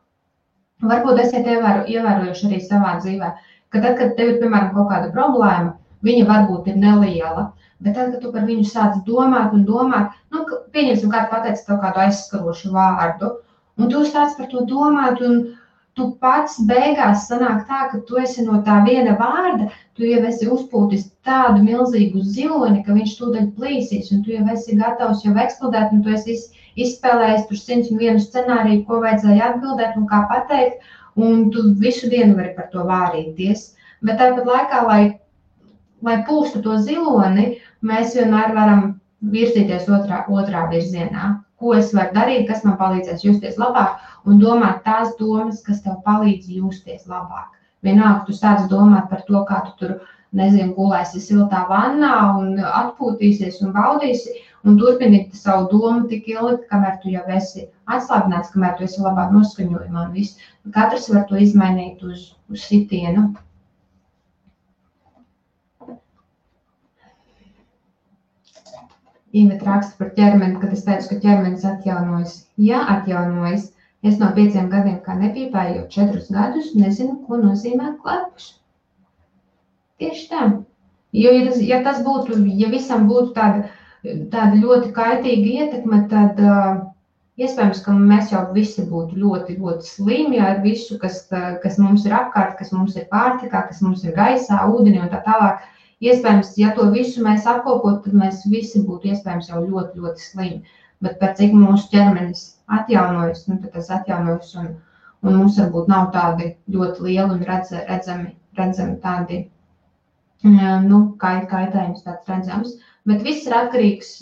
[SPEAKER 1] Varbūt ievēro, ievērojuši arī savā dzīvē, ka tad, kad tev ir, piemēram, kaut kāda problēma, viņa varbūt ir neliela, bet tad, kad tu par viņu sāc domāt un domāt, nu, pieņemsim, kāds pateica tev kādu aizskarošu vārdu, un tu sāc par to domāt, un, tu pats beigās sanāk tā, ka tu esi no tā viena vārda, tu jau esi uzpūtis tādu milzīgu ziloni, ka viņš tūdaļ plīsīs, un tu jau esi gatavs jau eksplodēt, un tu esi izspēlējis tur simts un vienu scenāriju, ko vajadzēja atbildēt un kā pateikt, un tu visu dienu vari par to vārīties. Bet tāpat laikā, lai, lai pūstu to ziloni, mēs vienmēr varam virzīties otrā, otrā virzienā ko es varu darīt, kas man palīdzēs justies labāk, un domāt tās domas, kas tev palīdz justies labāk. Vienalga, tu sāc domāt par to, kā tu tur, nezinu, gulēsi siltā vannā un atpūtīsies un baudīsi, un turpini savu domu tik ilgi, kamēr tu jau esi atslābināts, kamēr tu esi labā noskaņojumā un viss. Katrs var to izmainīt uz, uz sitienu. Iveta raksta par ķermeni, kad es teicu, ka ķermenis atjaunojas. Jā, atjaunojas. Es no pieciem gadiem kā nepīpēju, jau četrus gadus nezinu, ko nozīmē klepus. Tieši tā. Jo, ja tas, ja tas būtu, ja visam būtu tāda, tāda ļoti kaitīga ietekme, tad, Iespējams, ka mēs jau visi būtu ļoti, ļoti slimi ar visu, kas, kas mums ir apkārt, kas mums ir pārtikā, kas mums ir gaisā, ūdenī un tā tālāk. Iespējams, ja to visu mēs apkopotu, tad mēs visi būtu iespējams jau ļoti, ļoti slimi. Bet par cik mūsu ķermenis atjaunojas, nu, tad tas atjaunojas un, un mums varbūt nav tādi ļoti lieli un redz, redzami, redzami tādi nu, kait, kaitējums tāds redzams. Bet viss ir atkarīgs,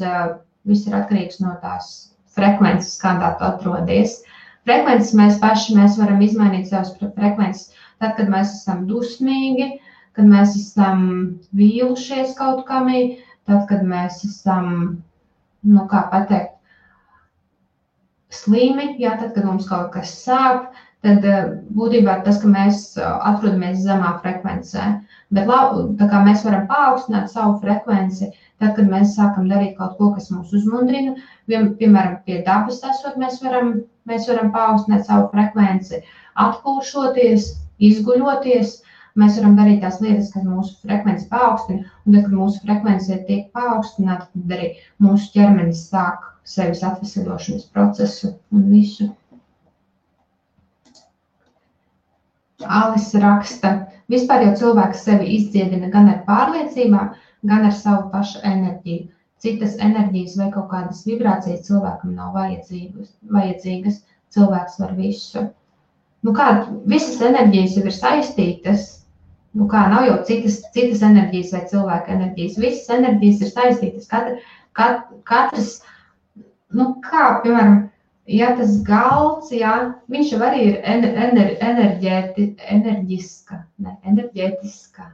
[SPEAKER 1] viss ir atkarīgs no tās frekvences, kādā tu atrodies. Frekvences mēs paši mēs varam izmainīt savas frekvences. Tad, kad mēs esam dusmīgi, kad mēs esam vīlušies kaut kamī, tad, kad mēs esam, nu, kā pateikt, slimi, jā, tad, kad mums kaut kas sāp, tad būtībā tas, ka mēs atrodamies zemā frekvencē. Bet kā mēs varam paaugstināt savu frekvenci, tad, kad mēs sākam darīt kaut ko, kas mūs uzmundrina, piemēram, pie dabas esot, mēs varam, mēs varam paaugstināt savu frekvenci, atpūšoties, izguļoties. Mēs varam darīt tās lietas, kas mūsu frekvenci paaugstina, un tad, kad mūsu frekvence tiek paaugstināta, tad arī mūsu ķermenis sāk sevis atvesaļošanas procesu un visu. Alis raksta, vispār jau cilvēks sevi izdziedina gan ar pārliecībām, gan ar savu pašu enerģiju citas enerģijas vai kaut kādas vibrācijas cilvēkam nav vajadzīgas. Cilvēks var visu. Nu, kā, visas enerģijas jau ir saistītas. Nu, kā, nav jau citas, citas enerģijas vai cilvēka enerģijas. Visas enerģijas ir saistītas. Katra, kat, katrs, nu, kā, piemēram, ja tas galds, jā, viņš jau arī ir ener, ener, enerģēti, enerģiska, ne, enerģētiska,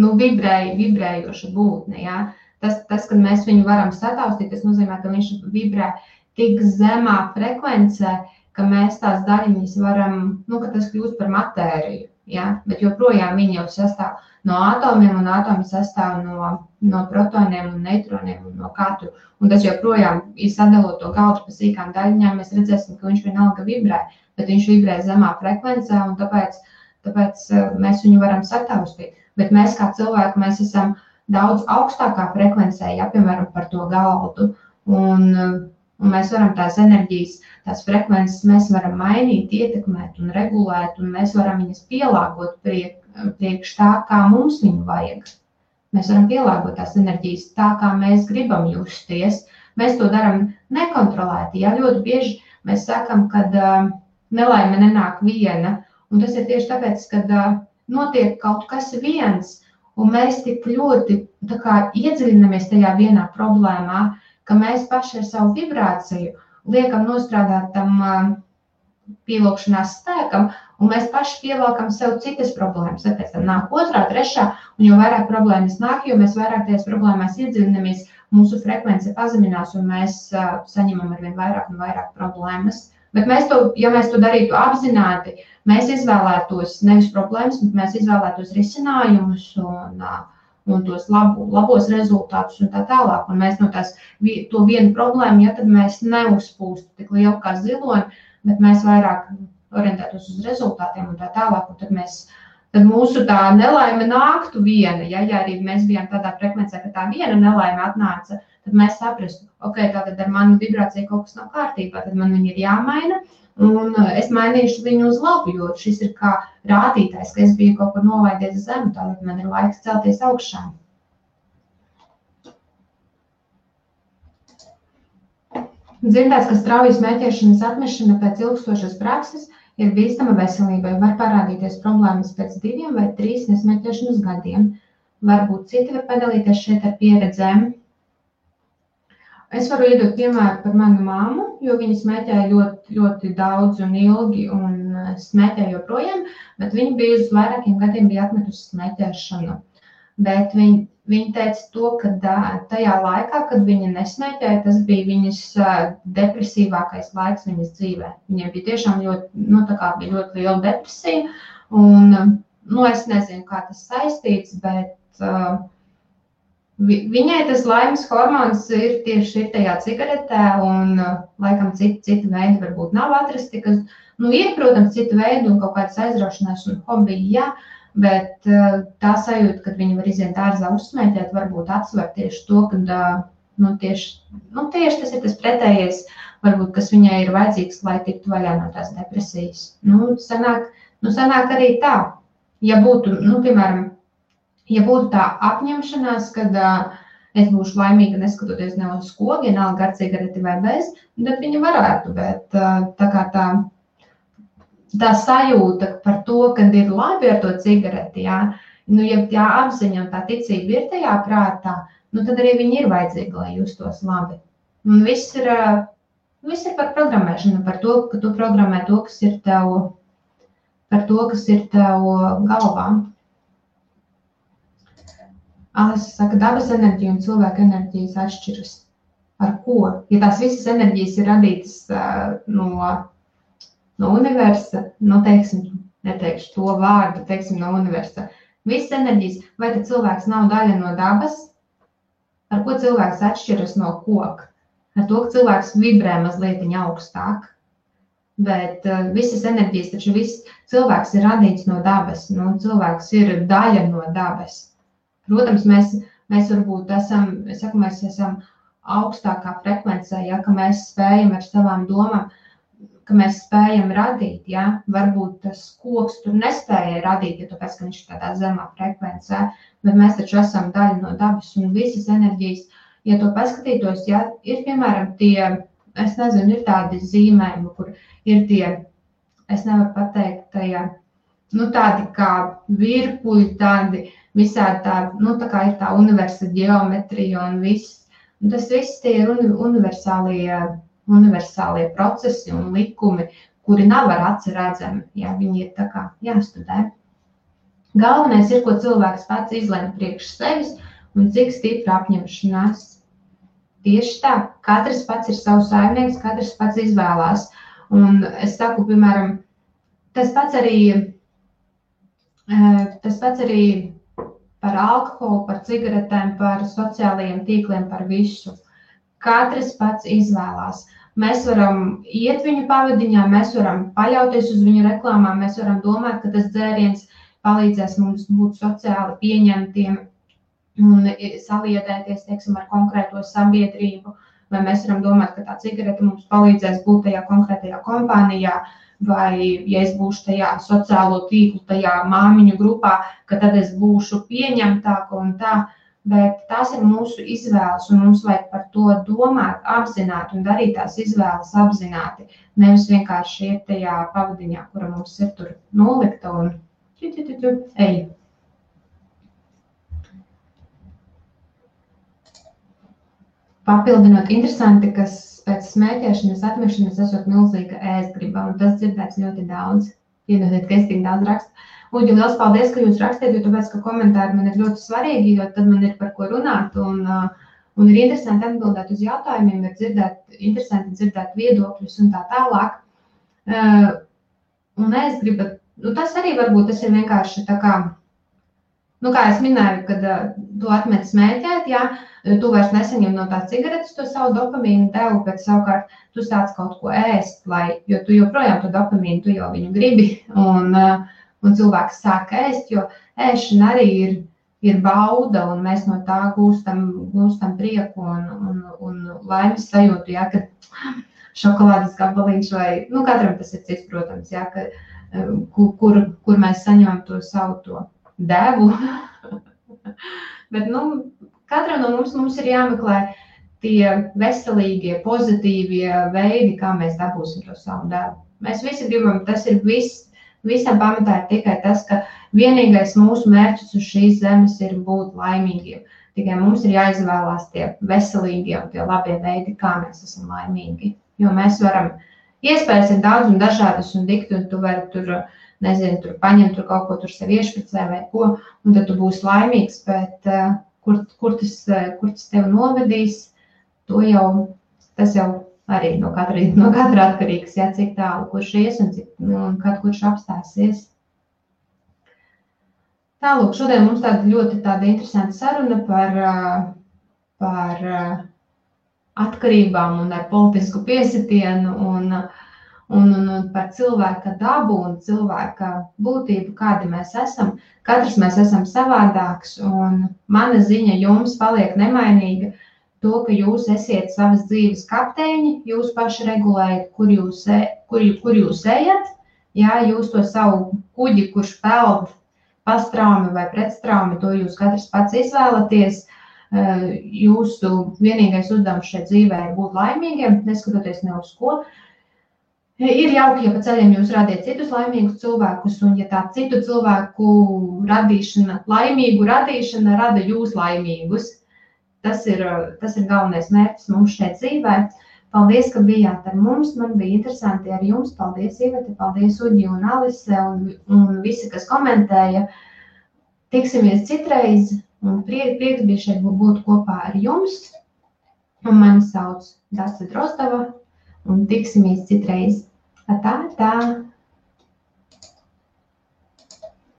[SPEAKER 1] nu, vibrēj, vibrējoša būtne, jā. Tas, tas, kad mēs viņu varam sataustīt, tas nozīmē, ka viņš vibrē tik zemā frekvencē, ka mēs tās daļiņas varam, nu, ka tas kļūst par matēriju. Ja? Bet joprojām viņi jau sastāv no atomiem, un atomi sastāv no, no protoniem un neitroniem un no katru. Un tas joprojām, ja sadalot to galdu pa sīkām daļiņām, mēs redzēsim, ka viņš vienalga vibrē, bet viņš vibrē zemā frekvencē, un tāpēc, tāpēc eh, mēs viņu varam sataustīt. Bet mēs kā cilvēki, mēs esam daudz augstākā frekvencē, ja piemēram par to galdu. Un, un mēs varam tās enerģijas, tās frekvences, mēs varam mainīt, ietekmēt un regulēt, un mēs varam viņas pielāgot priek, priekš tā, kā mums viņu vajag. Mēs varam pielāgot tās enerģijas tā, kā mēs gribam justies. Mēs to darām nekontrolēti. Ja? Ļoti bieži mēs sakām, ka uh, nelaime nenāk viena. Un tas ir tieši tāpēc, ka uh, notiek kaut kas viens, Un mēs tik ļoti kā, iedziļināmies tajā vienā problēmā, ka mēs paši ar savu vibrāciju liekam nostrādāt tam pielūgšanās spēkam, un mēs paši pievelkam sev citas problēmas. Tad pēc tam nāk otrā, trešā, un jo vairāk problēmas nāk, jo mēs vairāk tajās problēmās iedziļināmies, mūsu frekvence pazeminās, un mēs uh, saņemam arvien vairāk un vairāk problēmas. Bet mēs to, ja mēs to darītu apzināti, mēs izvēlētos nevis problēmas, bet mēs izvēlētos risinājumus un, un tos labu, labos rezultātus un tā tālāk. Un mēs no tās to vienu problēmu, ja tad mēs neuzpūstu tik lielu kā ziloni, bet mēs vairāk orientētos uz rezultātiem un tā tālāk. Un tad mēs, tad mūsu tā nelaime nāktu viena. Ja, ja arī mēs bijām tādā frekvencē, ka tā viena nelaime atnāca, tad mēs saprastu, ok, tātad ar manu vibrāciju kaut kas nav kārtībā, tad man viņi ir jāmaina. Un uh, es mainīšu viņu uz labu, jo šis ir kā rādītājs, ka es biju kaut kur nolaidies zemu, tātad man ir laiks celties augšā. Dzirdēts, ka strauja smēķēšanas atmešana pēc ilgstošas prakses ir bīstama veselībai. Var parādīties problēmas pēc diviem vai trīs nesmēķēšanas gadiem. Varbūt citi var padalīties šeit ar pieredzēm. Es varu iedot piemēru par manu māmu, jo viņa smēķēja ļoti, ļoti daudz un ilgi, un eh, smēķēja joprojām, bet viņa bija uz vairākiem gadiem atmetusi smēķēšanu. Bet viņa, viņa teica to, ka tajā laikā, kad viņa nesmēķēja, tas bija viņas depresīvākais laiks viņas dzīvē. Viņai bija tiešām ļoti, nu, bija ļoti liela depresija, un nu, es nezinu, kā tas saistīts, bet uh, Viņai tas laimes hormons ir tieši ir tajā cigaretē, un uh, laikam citi, citi veidi varbūt nav atrasti. Kas, nu, ir, protams, citi veidi un kaut kādas aizraušanās un hobiji, jā, bet uh, tā sajūta, ka viņi var iziet ārzā uzsmēķēt, varbūt atsver tieši to, ka uh, nu, tieši, nu, tieši tas ir tas pretējais varbūt, kas viņai ir vajadzīgs, lai tiktu vaļā no tās depresijas. Nu, sanāk, nu, sanāk arī tā, ja būtu, nu, piemēram, ja būtu tā apņemšanās, kad uh, es būšu laimīga neskatoties ne uz ko, vienalga ar cigareti vai bez, tad viņa varētu, bet tā kā tā, tā sajūta par to, ka ir labi ar to cigareti, jā, nu, ja tā apziņa un tā ticība ir tajā prātā, nu, tad arī viņi ir vajadzīgi, lai justos labi. Un viss ir, viss ir par programmēšanu, par to, ka tu programmē to, kas ir tev, par to, kas ir tev galvā. Alisa saka, dabas enerģija un cilvēka enerģijas atšķiras. Ar ko? Ja tās visas enerģijas ir radītas uh, no, no universa, nu, teiksim, neteikšu to vārdu, teiksim, no universa. Visas enerģijas, vai tad cilvēks nav daļa no dabas? Ar ko cilvēks atšķiras no koka? Ar to, ka cilvēks vibrē mazliet augstāk. Bet uh, visas enerģijas, taču viss cilvēks ir radīts no dabas. Nu, cilvēks ir daļa no dabas. Protams, mēs, mēs varbūt esam, es saku, mēs esam augstākā frekvencē, ja ka mēs spējam ar savām domām, ka mēs spējam radīt. Ja? Varbūt tas koks tur nespēja radīt, ja tāpēc, ka viņš ir tādā zemā frekvencē, bet mēs taču esam daļa no dabas un visas enerģijas. Ja to paskatītos, ja ir piemēram tie, es nezinu, ir tādi zīmējumi, kur ir tie, es nevaru pateikt, tajā, nu tādi kā virpuļi, tādi visādi tā, nu tā kā ir tā universāla geometrija un viss Un tas viss tie ir universālie, universālie procesi un likumi, kuri nav ar aci redzami. Jā, viņi ir tā kā jāstudē. Galvenais ir, ko cilvēks pats izlemj priekš sevis un cik stipra apņemšanās. Tieši tā, katrs pats ir savs saimnieks, katrs pats izvēlās. Un es saku, piemēram, tas pats arī, tas pats arī par alkoholu, par cigaretēm, par sociālajiem tīkliem, par visu. Katrs pats izvēlās. Mēs varam iet viņu pavadiņā, mēs varam paļauties uz viņu reklāmām, mēs varam domāt, ka tas dzēriens palīdzēs mums būt sociāli pieņemtiem un saliedēties teiksim, ar konkrēto sabiedrību. Vai mēs varam domāt, ka tā cigarete mums palīdzēs būt tajā konkrētajā kompānijā, vai ja es būšu tajā sociālo tīklu, tajā māmiņu grupā, ka tad es būšu pieņemtāka un tā. Bet tās ir mūsu izvēles, un mums vajag par to domāt, apzināti un darīt tās izvēles apzināti. Nevis vienkārši iet tajā pavadiņā, kura mums ir tur nolikta un ej. Papildinot, interesanti, kas pēc smēķēšanas, atmešanas esot milzīga ēstgriba, un tas dzirdēts ļoti daudz. Piedodiet, ka es tik daudz rakstu. Uģi, liels paldies, ka jūs rakstiet, jo tāpēc, ka komentāri man ir ļoti svarīgi, jo tad man ir par ko runāt, un, uh, un ir interesanti atbildēt uz jautājumiem, ir dzirdēt, interesanti dzirdēt viedokļus un tā tālāk. Uh, un es gribu, nu tas arī varbūt tas ir vienkārši tā kā, nu kā es minēju, kad uh, tu atmet smēķēt, jā, ja, tu vairs nesaņem no tās cigaretes to savu dopamīnu devu, bet savukārt tu sāc kaut ko ēst, lai, jo tu joprojām to dopamīnu, tu jau viņu gribi, un, uh, un cilvēks sāk ēst, jo ēšana arī ir, ir bauda, un mēs no tā gūstam, gūstam prieku un, un, un laimes sajūtu, ja, kad šokolādes gabaliņš vai, nu, katram tas ir cits, protams, ja, ka, kur, kur mēs saņemam to savu to devu. Bet, nu, Katram no mums, mums ir jāmeklē tie veselīgie, pozitīvie veidi, kā mēs dabūsim to savu darbu. Mēs visi gribam, tas ir viss, visam pamatā ir tikai tas, ka vienīgais mūsu mērķis uz šīs zemes ir būt laimīgiem. Tikai mums ir jāizvēlās tie veselīgie un tie labie veidi, kā mēs esam laimīgi. Jo mēs varam, iespējas ir daudz un dažādas un dikti, un tu vari tur, nezinu, tur paņemt tur kaut ko tur sev iešpricē vai ko, un tad tu būsi laimīgs, bet uh, kur, kur, tas, eh, kur tas tevi novedīs, to jau, tas jau arī no katra, no katra atkarīgs, ja, cik tālu kurš ies un, cik, nu, un kad kurš apstāsies. Tālūk, šodien mums tāda ļoti tāda interesanta saruna par, eh, par eh, atkarībām un ar politisku piesitienu un uh, un, un, un par cilvēka dabu un cilvēka būtību, kādi mēs esam. Katrs mēs esam savādāks, un mana ziņa jums paliek nemainīga. to, ka jūs esat savas dzīves kapteiņi, jūs paši regulējat, kur jūs, e, kur, kur jūs ejat. Jā, jūs to savu kuģi, kurš peld pastraumi vai pretstraumi, to jūs katrs pats izvēlaties. E, jūsu vienīgais uzdevums šeit dzīvē ir būt laimīgiem, neskatoties ne uz ko. Ir jauki, ja pa ceļam jūs radiet citus laimīgus cilvēkus, un ja tā citu cilvēku radīšana, laimīgu radīšana rada jūs laimīgus. Tas ir, tas ir galvenais mērķis mums šeit dzīvē. Paldies, ka bijāt ar mums. Man bija interesanti ar jums. Paldies, Iveta, paldies, Uģi un Alise un, un visi, kas komentēja. Tiksimies citreiz, un prieks, prieks bija šeit būt kopā ar jums. Un mani sauc Dāsa Drozdava, un tiksimies citreiz. Ta-ta-ta.